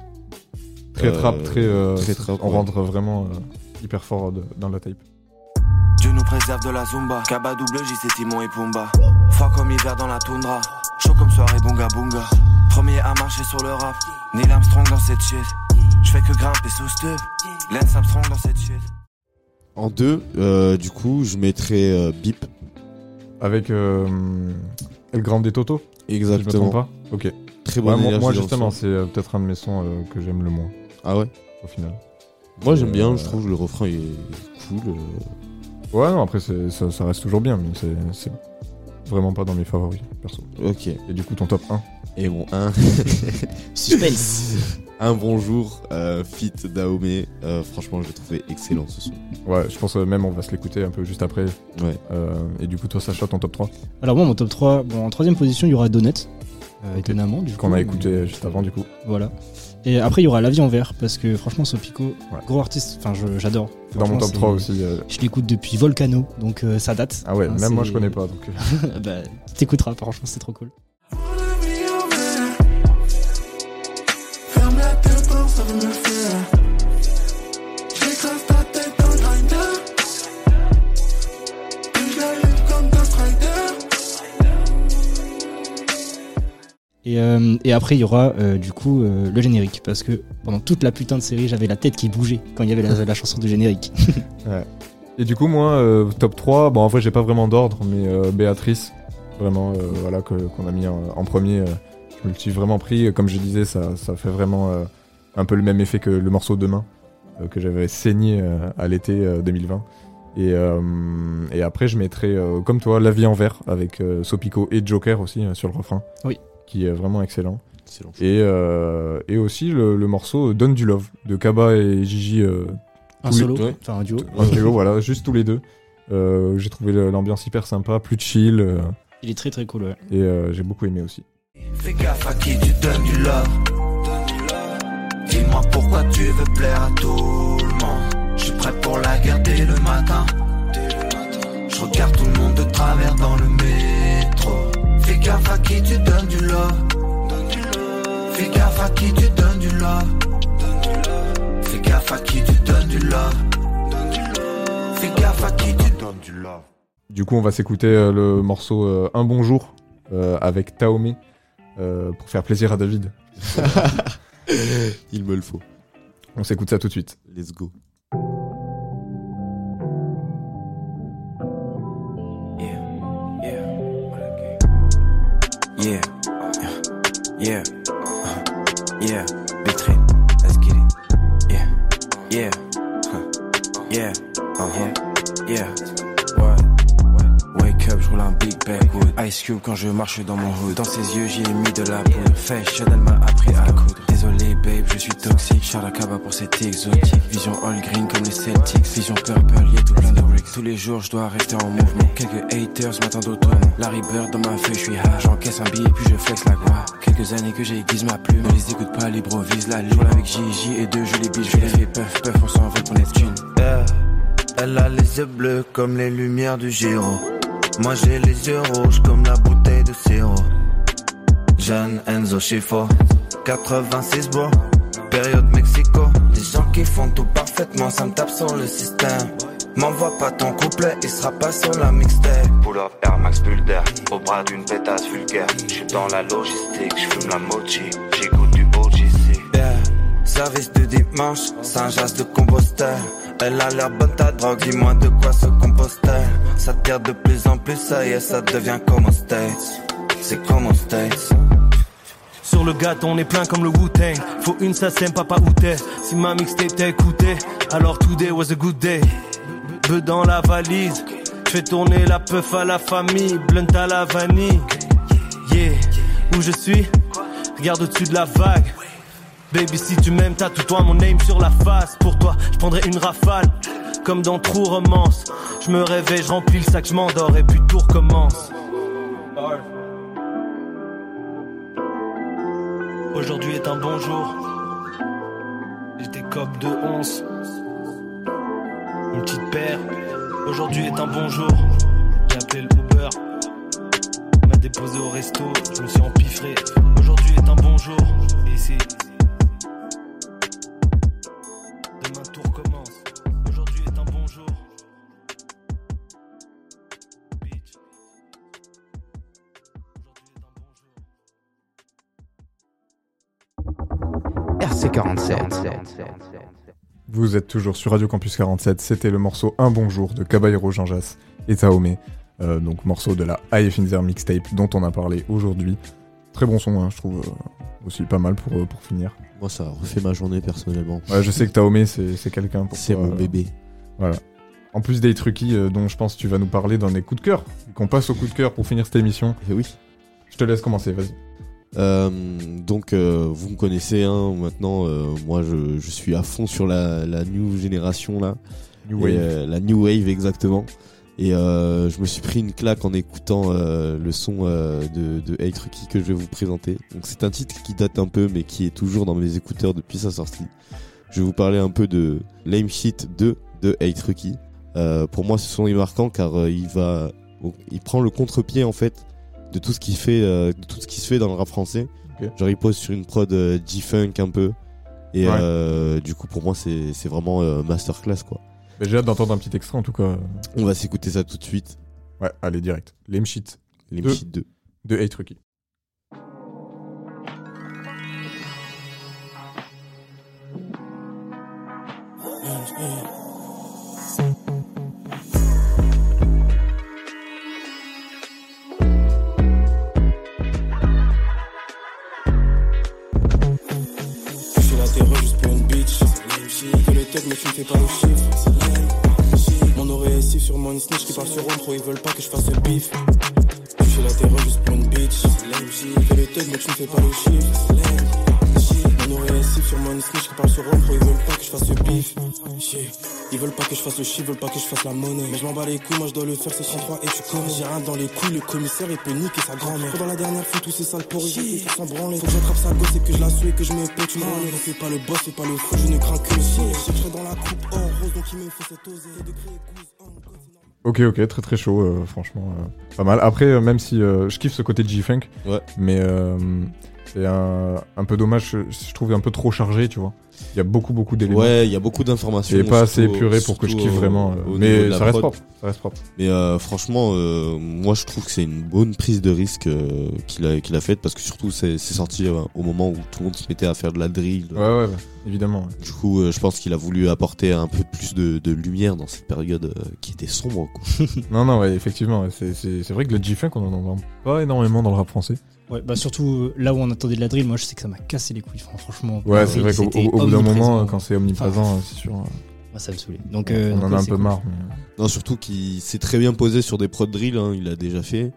Très Euh, trap, très, euh, très trap, On ouais. rentre vraiment euh, hyper fort de- dans la tape. Dieu nous préserve de la Zumba. Kaba double J, c'est Timon et Pumba. Froid comme hiver dans la toundra. Chaud comme soirée, bunga bunga. Premier à marcher sur le rap. Neil Armstrong dans cette shit. Je fais que grimper sous stub. Lance Armstrong dans cette shit. En 2, du coup, je mettrais euh, Bip. Avec euh, El Grande Toto Si je me Exactement. trompe pas Ok. Très Ouais, bonne moi, énergie justement, c'est euh, peut-être un de mes sons euh, que j'aime le moins. Ah ouais? Au final. Moi, j'aime Euh, bien, je trouve le refrain est cool. euh. Ouais, non, après, ça, ça reste toujours bien, mais c'est- vraiment pas dans mes favoris, perso. Ok. Et du coup, ton top 1 Et bon, un. Suspense. un bonjour, euh, Fit Daomé. Euh, franchement, je l'ai trouvé excellent ce son. Ouais, je pense euh, même on va se l'écouter un peu juste après. Ouais. Euh, et du coup, toi, Sacha, ton top 3 Alors, moi, mon top 3, bon, en troisième position, il y aura Donut. Euh, étonnamment, du coup. Qu'on a écouté juste avant, du coup. Voilà. Et après, il y aura La vie en vert, parce que franchement, Sopico, gros artiste, enfin, j'adore. Dans mon top 3 c'est- aussi. euh. Je l'écoute depuis Volcano, donc euh, ça date. Ah ouais, Enfin, même moi, je connais pas, donc. bah, t'écouteras, franchement, c'est trop cool. Et, euh, et après, il y aura euh, du coup euh, le générique, parce que pendant toute la putain de série, j'avais la tête qui bougeait quand il y avait la, la chanson du générique. Ouais. Et du coup, moi, top 3, bon, en vrai, j'ai pas vraiment d'ordre, mais Béatrice, vraiment, voilà, qu'on a mis en, en premier, je me le suis vraiment pris. Comme je disais, ça, ça fait vraiment un peu le même effet que le morceau Demain, que j'avais saigné à l'été euh, 2020. Et, et après, je mettrai, euh, comme toi, La vie en vert, avec Sopico et Joker aussi sur le refrain. Oui. Qui est vraiment excellent. Excellent. Et, euh, et aussi le, le morceau Donne du Love, de Kaba et Gigi. euh, Un les- solo, Ouais. enfin un duo. Un duo, voilà, juste tous les deux. Euh, j'ai trouvé l'ambiance hyper sympa, plus chill. euh, Il est très très cool, ouais. et euh, j'ai beaucoup aimé aussi. Fais gaffe à qui tu donnes du love. Dis-moi pourquoi tu veux plaire à tout le monde. Je suis prêt pour la guerre dès le matin. Je regarde tout le monde de travers dans le métro. Fais gaffe à qui tu donnes du love. Fais gaffe à qui tu donnes du love. Fais gaffe à qui tu donnes du love. Fais gaffe à qui tu donnes du love. Du coup, on va s'écouter euh, le morceau euh, Un bon jour euh, avec Taomi euh, pour faire plaisir à David. Il me le faut. On s'écoute ça tout de suite. Let's go. Yeah, yeah, yeah, big train, let's get it. Yeah, yeah, yeah, uh huh, yeah? Wake je roule un big backwood. Ice Cube quand je marche dans mon hood. Dans ses yeux, j'y ai mis de la poudre. Fashion, elle m'a appris à coudre. Désolé, babe, je suis toxique. Charles Kaba pour cet exotique. Vision all green comme les Celtics. Vision purple, yeah, tout plein de bricks. Tous les jours, je dois rester en mouvement. Quelques haters m'attendent au tournant. Larry Bird dans ma feuille, je suis high. J'encaisse un billet, puis je flex la gloire. Quelques années que j'aiguise ma plume. Ne les écoute pas, l'improvise la lune. avec Gigi et deux jolies biches. Je les fais puff, puff, on s'envole pour Neptune. Yeah. Elle a les yeux bleus comme les lumières du Giro. Moi j'ai les yeux rouges comme la bouteille de sirop. Jeune Enzo Schifo, 86 bro, période Mexico. Des gens qui font tout parfaitement, ça me tape sur le système. M'envoie pas ton couplet, il sera pas sur la mixtape. Pull up Air Max Bulder, au bras d'une pétasse vulgaire. J'suis dans la logistique, j'fume la mochi, j'écoute du OGC. Yeah. Service de dimanche, Saint-Jas de Compostelle. Elle a l'air bonne ta drogue, dis-moi de quoi se composter. Ça tire de plus en plus, ça y est, ça devient comme aux States. C'est comme aux States. Sur le gâteau, on est plein comme le Wu-Tang. Faut une, ça sème, papa t'es? Si ma mixtape t'a écouté, alors today was a good day. Peu dans la valise. Fais tourner la puff à la famille. Blunt à la vanille. Yeah. Où je suis? Regarde au-dessus de la vague. Baby, si tu m'aimes, t'as tout toi mon name sur la face. Pour toi, je prendrai une rafale. Comme dans True Romance. Je me réveille, je remplis le sac, je m'endors et puis tout recommence. Aujourd'hui est un bon jour. J'étais cop de 11. Une petite paire. Aujourd'hui est un bon jour. J'ai appelé le Uber. M'a déposé au resto. Je me suis empiffré. Aujourd'hui est un bon jour. RC47. Vous êtes toujours sur Radio Campus 47, c'était le morceau Un bon jour de Caballero Jean Jass et Taomé, euh, donc morceau de la High Finzer mixtape dont on a parlé aujourd'hui. Très bon son, hein, je trouve euh, aussi pas mal pour, euh, pour finir. Moi, ça refait ma journée personnellement. Ouais, je sais que Taomé, c'est c'est quelqu'un pour C'est mon euh, bébé. Voilà. En plus des trucs dont je pense que tu vas nous parler dans des coups de cœur, qu'on passe au coup de cœur pour finir cette émission. Et oui. Je te laisse commencer, vas-y. Euh, donc euh, vous me connaissez hein, maintenant euh, moi je, je suis à fond sur la, la new génération là. New Et, Wave. la new wave exactement. Et je me suis pris une claque en écoutant le son de, de Hey Trucky que je vais vous présenter. Donc c'est un titre qui date un peu mais qui est toujours dans mes écouteurs depuis sa sortie. Je vais vous parler un peu de Lame Shit 2 de Hey Trucky. Pour moi ce son est marquant car il va il prend le contre-pied en fait de tout ce qui fait euh, de tout ce qui se fait dans le rap français genre il pose sur une prod euh, G-Funk un peu et Ouais. euh, du coup pour moi c'est c'est vraiment euh, masterclass quoi J'ai hâte d'entendre un petit extrait en tout cas. on va s'écouter ça tout de suite Ouais, allez, direct. Lame Shit. les Deux. Shit 2 de Hey Trucky. Je Mais tu ne fais pas le chiffre. Mon oreille est sur mon snitch qui parle sur Rome, ils veulent pas que je fasse le bif. Suis la terreur juste pour une bitch. Que le tech mais tu ne fais pas le chiffre. Ici sur mon snitch qui parle sur trop ils veulent pas que je fasse le bif. Ils veulent pas que je fasse le chiffre, ils veulent pas que je fasse la monnaie. Mais je m'en bats les couilles, moi je dois le faire, c'est 103 et tu connais. J'ai rien dans les couilles, le commissaire il peut niquer sa grand-mère. Pendant la dernière fois, tous ces sales pour ils sans branler. Faut que j'attrape sa gosse et que je la souille et que je me pète une rôle. Fais pas le boss, fais pas le fou, je ne crains que le ciel. Je serai dans la coupe or rose, donc il me faut cette osée. De créer goose, Ok, ok, très très chaud, euh, franchement, euh, pas mal. Après, euh, même si euh, je kiffe ce côté de G-Funk, Ouais. mais euh, c'est un, un peu dommage, je, trouve un peu trop chargé, tu vois. Il y a beaucoup beaucoup d'éléments. ouais il y a beaucoup d'informations Et pas assez épuré pour que je kiffe au- vraiment. euh, au mais ça reste propre, ça reste propre. Mais euh, franchement, euh, moi je trouve que c'est une bonne prise de risque euh, qu'il a, qu'il a faite parce que surtout c'est sorti euh, au moment où tout le monde se mettait à faire de la drill. Ouais, ouais, ouais, évidemment. ouais. Du coup, euh, je pense qu'il a voulu apporter un peu plus de, de lumière dans cette période euh, qui était sombre. Quoi. Non, non, ouais, effectivement, c'est- vrai que le G-Funk, on en entend pas énormément dans le rap français. Ouais, bah surtout euh, là où on attendait de la drill, moi je sais que ça m'a cassé les couilles. Enfin, franchement, Ouais, la c'est vrai qu'au au- bout d'un moment, quand c'est omniprésent, Enfin, euh, c'est sûr. euh, moi, ça me saoulait. Donc, euh, on donc, en a un peu cool. marre. mais- Non, surtout qu'il s'est très bien posé sur des prods drill, hein, il a déjà fait.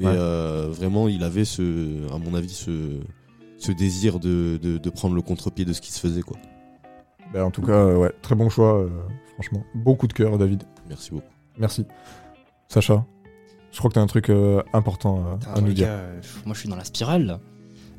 Et Ouais. euh, vraiment, il avait ce, à mon avis, ce, ce désir de, de, de prendre le contre-pied de ce qui se faisait. quoi. Bah, en tout cas, euh, ouais, très bon choix, euh, franchement. Beaucoup de cœur, David. Merci beaucoup. Merci. Sacha, je crois que t'as un truc euh, important euh, Putain, à nous dire. gars, euh, moi je suis dans la spirale là.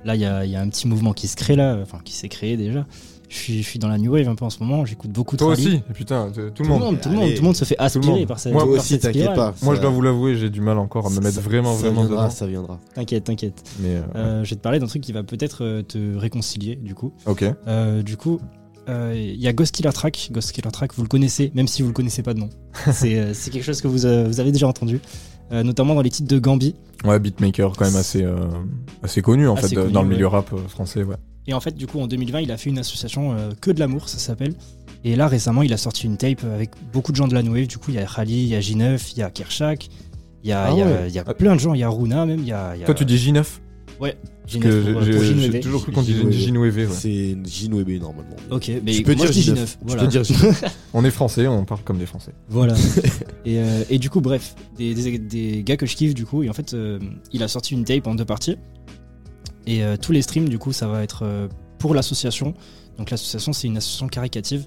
Là, il y a, il y a un petit mouvement qui se crée là, enfin qui s'est créé déjà. Je suis, je suis dans la new wave un peu en ce moment, j'écoute beaucoup de Toi aussi, et putain, tout le Tout le monde. monde, tout le monde, Allez. tout le monde se fait aspirer par cette Moi par aussi, t'inquiète pas. Moi, je dois vous l'avouer, j'ai du mal encore à me mettre ça- vraiment, ça vraiment viendra, dedans. ça viendra. T'inquiète, t'inquiète. Mais, euh, Euh, je vais te parler d'un truc qui va peut-être te réconcilier du coup. ok. Euh, du coup, euh, il y a Ghost Killer Track. Ghost Killer Track, vous le connaissez, même si vous le connaissez pas de nom. c'est quelque chose que vous, euh, vous avez déjà entendu, euh, notamment dans les titres de Gambi. Ouais, beatmaker quand même assez, euh, assez connu en Assez fait connu, dans le ouais. milieu rap euh, français, ouais. Et en fait, du coup, en 2020, il a fait une association euh, que de l'amour, ça s'appelle. Et là, récemment, il a sorti une tape avec beaucoup de gens de la New Wave. Du coup, il y a Khali, il y a J9, il y a Kershak, il y a, Ah il y a- ouais. il y a plein de gens, il y a Runa même, il y a. il y a- Toi, tu dis J9 Ouais, Parce que J9 pour, j'ai- pour j'ai- J9. j'ai toujours cru qu'on disait J9, ouais. C'est J9 normalement. Ok, mais tu peux moi, dire je dis J9. J9, Tu voilà. peux dire J9. On est français, on parle comme des français. Voilà. et, euh, et du coup, bref, des, des- des gars que je kiffe, du coup, et en fait, euh, il a sorti une tape en deux parties. Et euh, tous les streams, du coup, ça va être euh, pour l'association. Donc, l'association, c'est une association caricative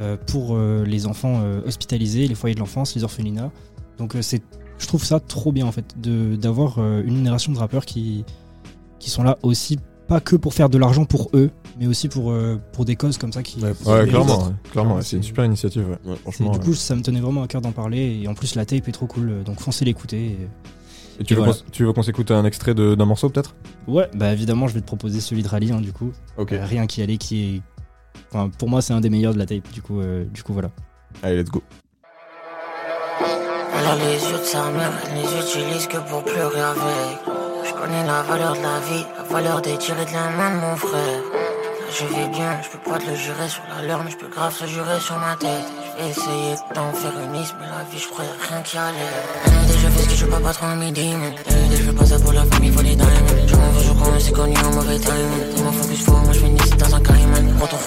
euh, pour euh, les enfants euh, hospitalisés, les foyers de l'enfance, les orphelinats. Donc, euh, c'est, je trouve ça trop bien, en fait, de, d'avoir euh, une génération de rappeurs qui, qui sont là aussi, pas que pour faire de l'argent pour eux, mais aussi pour, euh, pour des causes comme ça qui. Ouais, clairement, ouais, clairement, ouais, c'est une super initiative. Franchement, du coup, ça me tenait vraiment à cœur d'en parler. Et en plus, la tape est trop cool. Donc, foncez l'écouter. Et, Et tu, et veux voilà. tu veux qu'on s'écoute un extrait d'un morceau peut-être? Ouais, bah évidemment, je vais te proposer celui de Rally, hein, du coup. Ok. Euh, rien qui allait, qui est. Enfin, pour moi, c'est un des meilleurs de la tape. Du coup, euh, du coup voilà. Allez, let's go. Elle a les yeux de sa mère, elle les utilise que pour pleurer avec. Je connais la valeur de la vie, la valeur des tirs de la main de mon frère. Je vais bien, je peux pas te le jurer sur la leur, mais je peux grave se jurer sur ma tête. Je vais essayer d'en faire une liste, mais la vie, je croyais rien qui allait. ND, je fais ce que je peux pas trop midi, man. ND, je fais pas ça pour la famille, faut les diamonds. Je m'en veux, je crois, mais c'est connu en mauvais timing.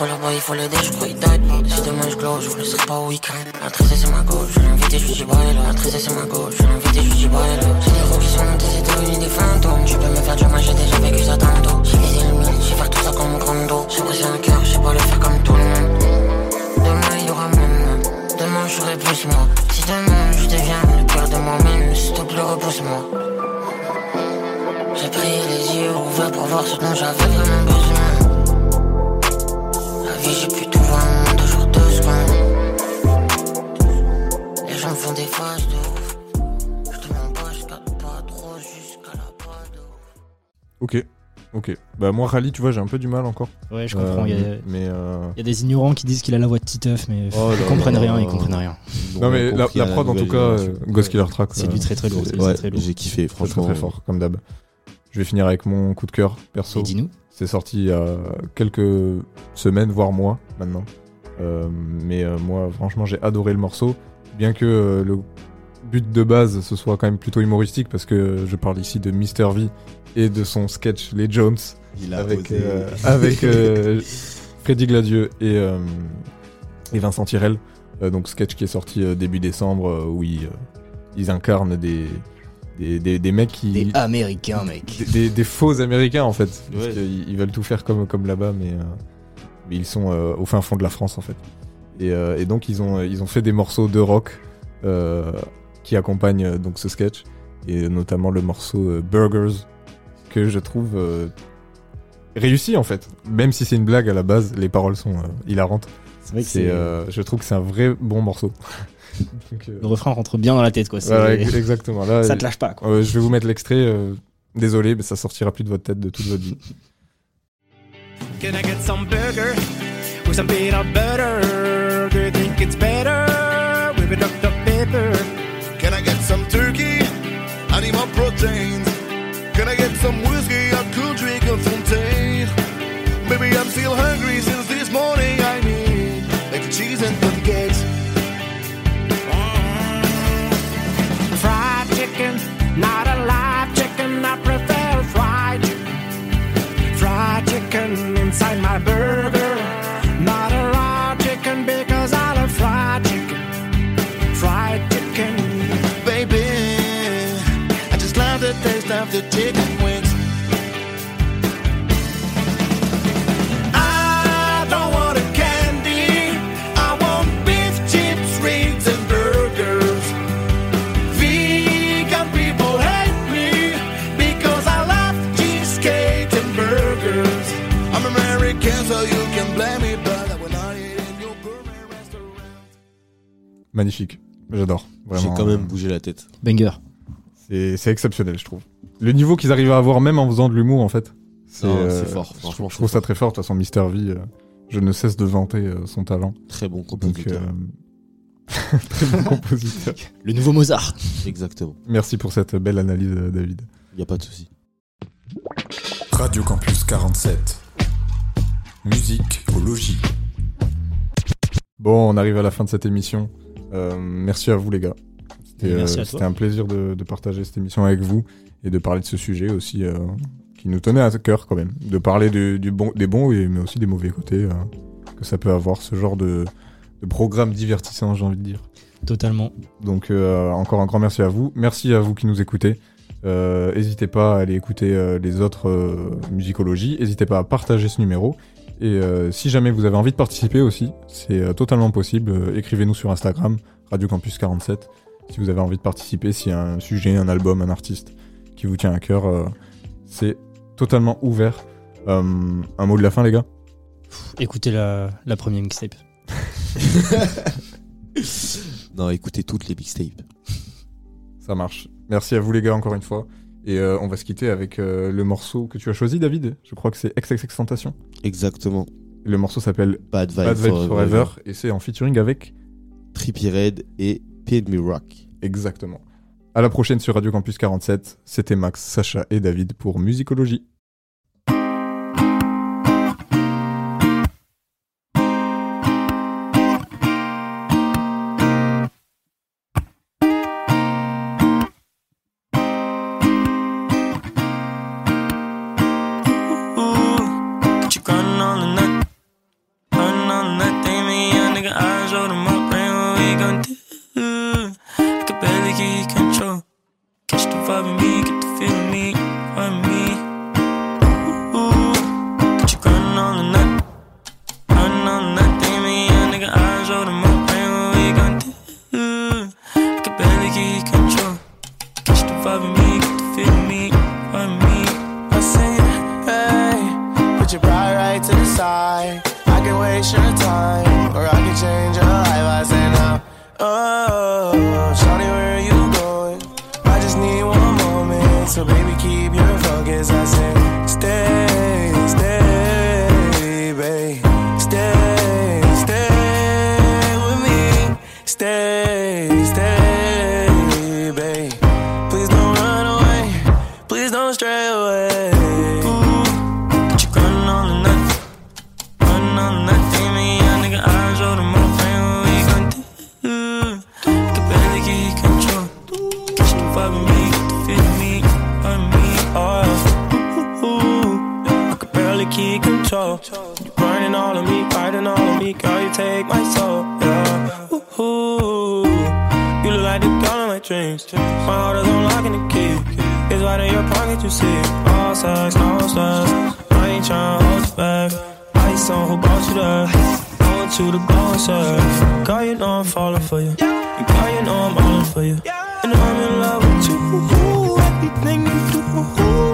Faut là-bas, il faut l'aider, je crois qu'il date. Si demain je glow, je vous laisserai pas au week-end. La c'est ma gauche, je l'ai invité, je dis là. La tristesse c'est ma gauche, je l'ai invité, je dis là. J'ai des gros qui sont c'est devenu des fantômes. Tu peux me faire du mal, j'ai déjà vécu ça tantôt. J'ai visé le mille, j'ai faire tout ça comme mon grand dos. J'ai brisé un cœur, je sais pas le faire comme tout le monde. Demain il y aura nom. Demain je serai plus moi. Si demain je deviens le cœur de moi-même, s'il te plaît repousse-moi. J'ai prié les yeux ouverts pour voir ce dont j'avais vraiment besoin. Vie, j'ai pu tout voir en moins de jours, deux secondes. Les gens font des phases de ouf. Je demande pas, je capte pas trop jusqu'à la Ok, ok. Bah moi Rally, tu vois, j'ai un peu du mal encore. Ouais, je comprends. Euh, Il y, a, mais euh, il y a des ignorants qui disent qu'il a la voix de Titeuf, mais Oh ils là comprennent là rien, ils comprennent rien. Non mais la, la prod en tout cas, euh, Ghost Killer Track. C'est euh, du très très lourd. c'est du Ouais, très, très lourd. j'ai kiffé, franchement. Très très fort, comme d'hab. Je vais finir avec mon coup de cœur perso. Et dis-nous. C'est sorti il y a quelques semaines, voire mois maintenant. Euh, mais euh, moi, franchement, j'ai adoré le morceau. Bien que euh, le but de base, ce soit quand même plutôt humoristique, parce que je parle ici de Mr. V et de son sketch Les Jones. Il a avec avec Freddy Gladieux et, et Vincent Tirel. Donc sketch qui est sorti début décembre où ils, ils incarnent des, des, des, des mecs qui... Des Américains, mec. Des, des- des faux Américains en fait. Parce Ouais. qu'ils ils veulent tout faire comme, comme là-bas mais, euh, mais ils sont euh, au fin fond de la France en fait. Et, euh, et donc ils ont, ils ont fait des morceaux de rock euh, qui accompagnent euh, donc ce sketch. Et notamment le morceau euh, Burgers que je trouve euh, réussi en fait. Même si c'est une blague à la base, les paroles sont euh, hilarantes. C'est vrai que C'est, euh, je trouve que c'est un vrai bon morceau. Donc, euh, Le refrain rentre bien dans la tête, quoi. voilà, ex- exactement. Là, ça te lâche pas, quoi. euh, je vais vous mettre l'extrait. euh, désolé, mais ça sortira plus de votre tête de toute votre vie. Can I get some burger with some peanut butter? Do you think it's better with a Dr. Pepper? Can I get some turkey? I need more protein. Can I get some whiskey? I could drink a fontaine? Maybe I'm still hungry since the chicken wings. I don't want a candy. I want beef, chips, rings, and burgers. Vegan people hate me because I love cheesecake and burgers. I'm American, so you can blame me, but I will not eat in your gourmet restaurant. Magnifique. J'adore. J'ai quand même bougé la tête. Banger. C'est exceptionnel, je trouve. Le niveau qu'ils arrivent à avoir, même en faisant de l'humour, en fait. C'est Non, euh, c'est fort. je- Franchement, je trouve c'est ça très fort. De toute façon, Mister V, euh, je ne cesse de vanter euh, son talent. Très bon Donc, compositeur. euh, très bon compositeur. Le nouveau Mozart. Exactement. Merci pour cette belle analyse, euh, David. Il n'y a pas de souci. Radio Campus 47. Musique au logis. Bon, on arrive à la fin de cette émission. Euh, merci à vous, les gars. C'était euh, c'était un plaisir de, de partager cette émission avec vous et de parler de ce sujet aussi euh, qui nous tenait à cœur quand même, de parler du, du bon, des bons et mais aussi des mauvais côtés euh, que ça peut avoir ce genre de, de programme divertissant, j'ai envie de dire. Totalement. Donc euh, encore un grand merci à vous. Merci à vous qui nous écoutez. Euh, N'hésitez pas à aller écouter euh, les autres musicologies. N'hésitez pas à partager ce numéro. Et si jamais vous avez envie de participer aussi, c'est totalement possible. Écrivez-nous sur Instagram, Radio Campus 47, si vous avez envie de participer, s'il y a un sujet, un album, un artiste qui vous tient à cœur. euh, c'est totalement ouvert. Euh, un mot de la fin, les gars? Écoutez la, la première mixtape. Non, écoutez toutes les mixtapes. Ça marche. Merci à vous les gars encore une fois. Et euh, on va se quitter avec euh, le morceau que tu as choisi, David. Je crois que c'est XXX Tentation. Exactement. Le morceau s'appelle Bad Vibes Vibes Forever. Forever. Et c'est en featuring avec Trippie Red et Me Rock. Exactement. À la prochaine sur Radio Campus 47. C'était Max, Sacha et David pour Musicologie. Put your right to the side. I can waste your time, or I can change your life. I say now, oh, shawty, where you going? I just need one moment, so baby, keep your focus. I say, take my soul, yeah. Ooh, you look like the girl in my dreams. My heart is on lock and the key. It's right in your pocket, you see. All sex, no stress. I ain't tryna hold you back. Ice on who brought you there. I want you to go and serve. Girl, you know I'm falling for you. And girl, you know I'm all for you. And I'm in love with you. Everything you do.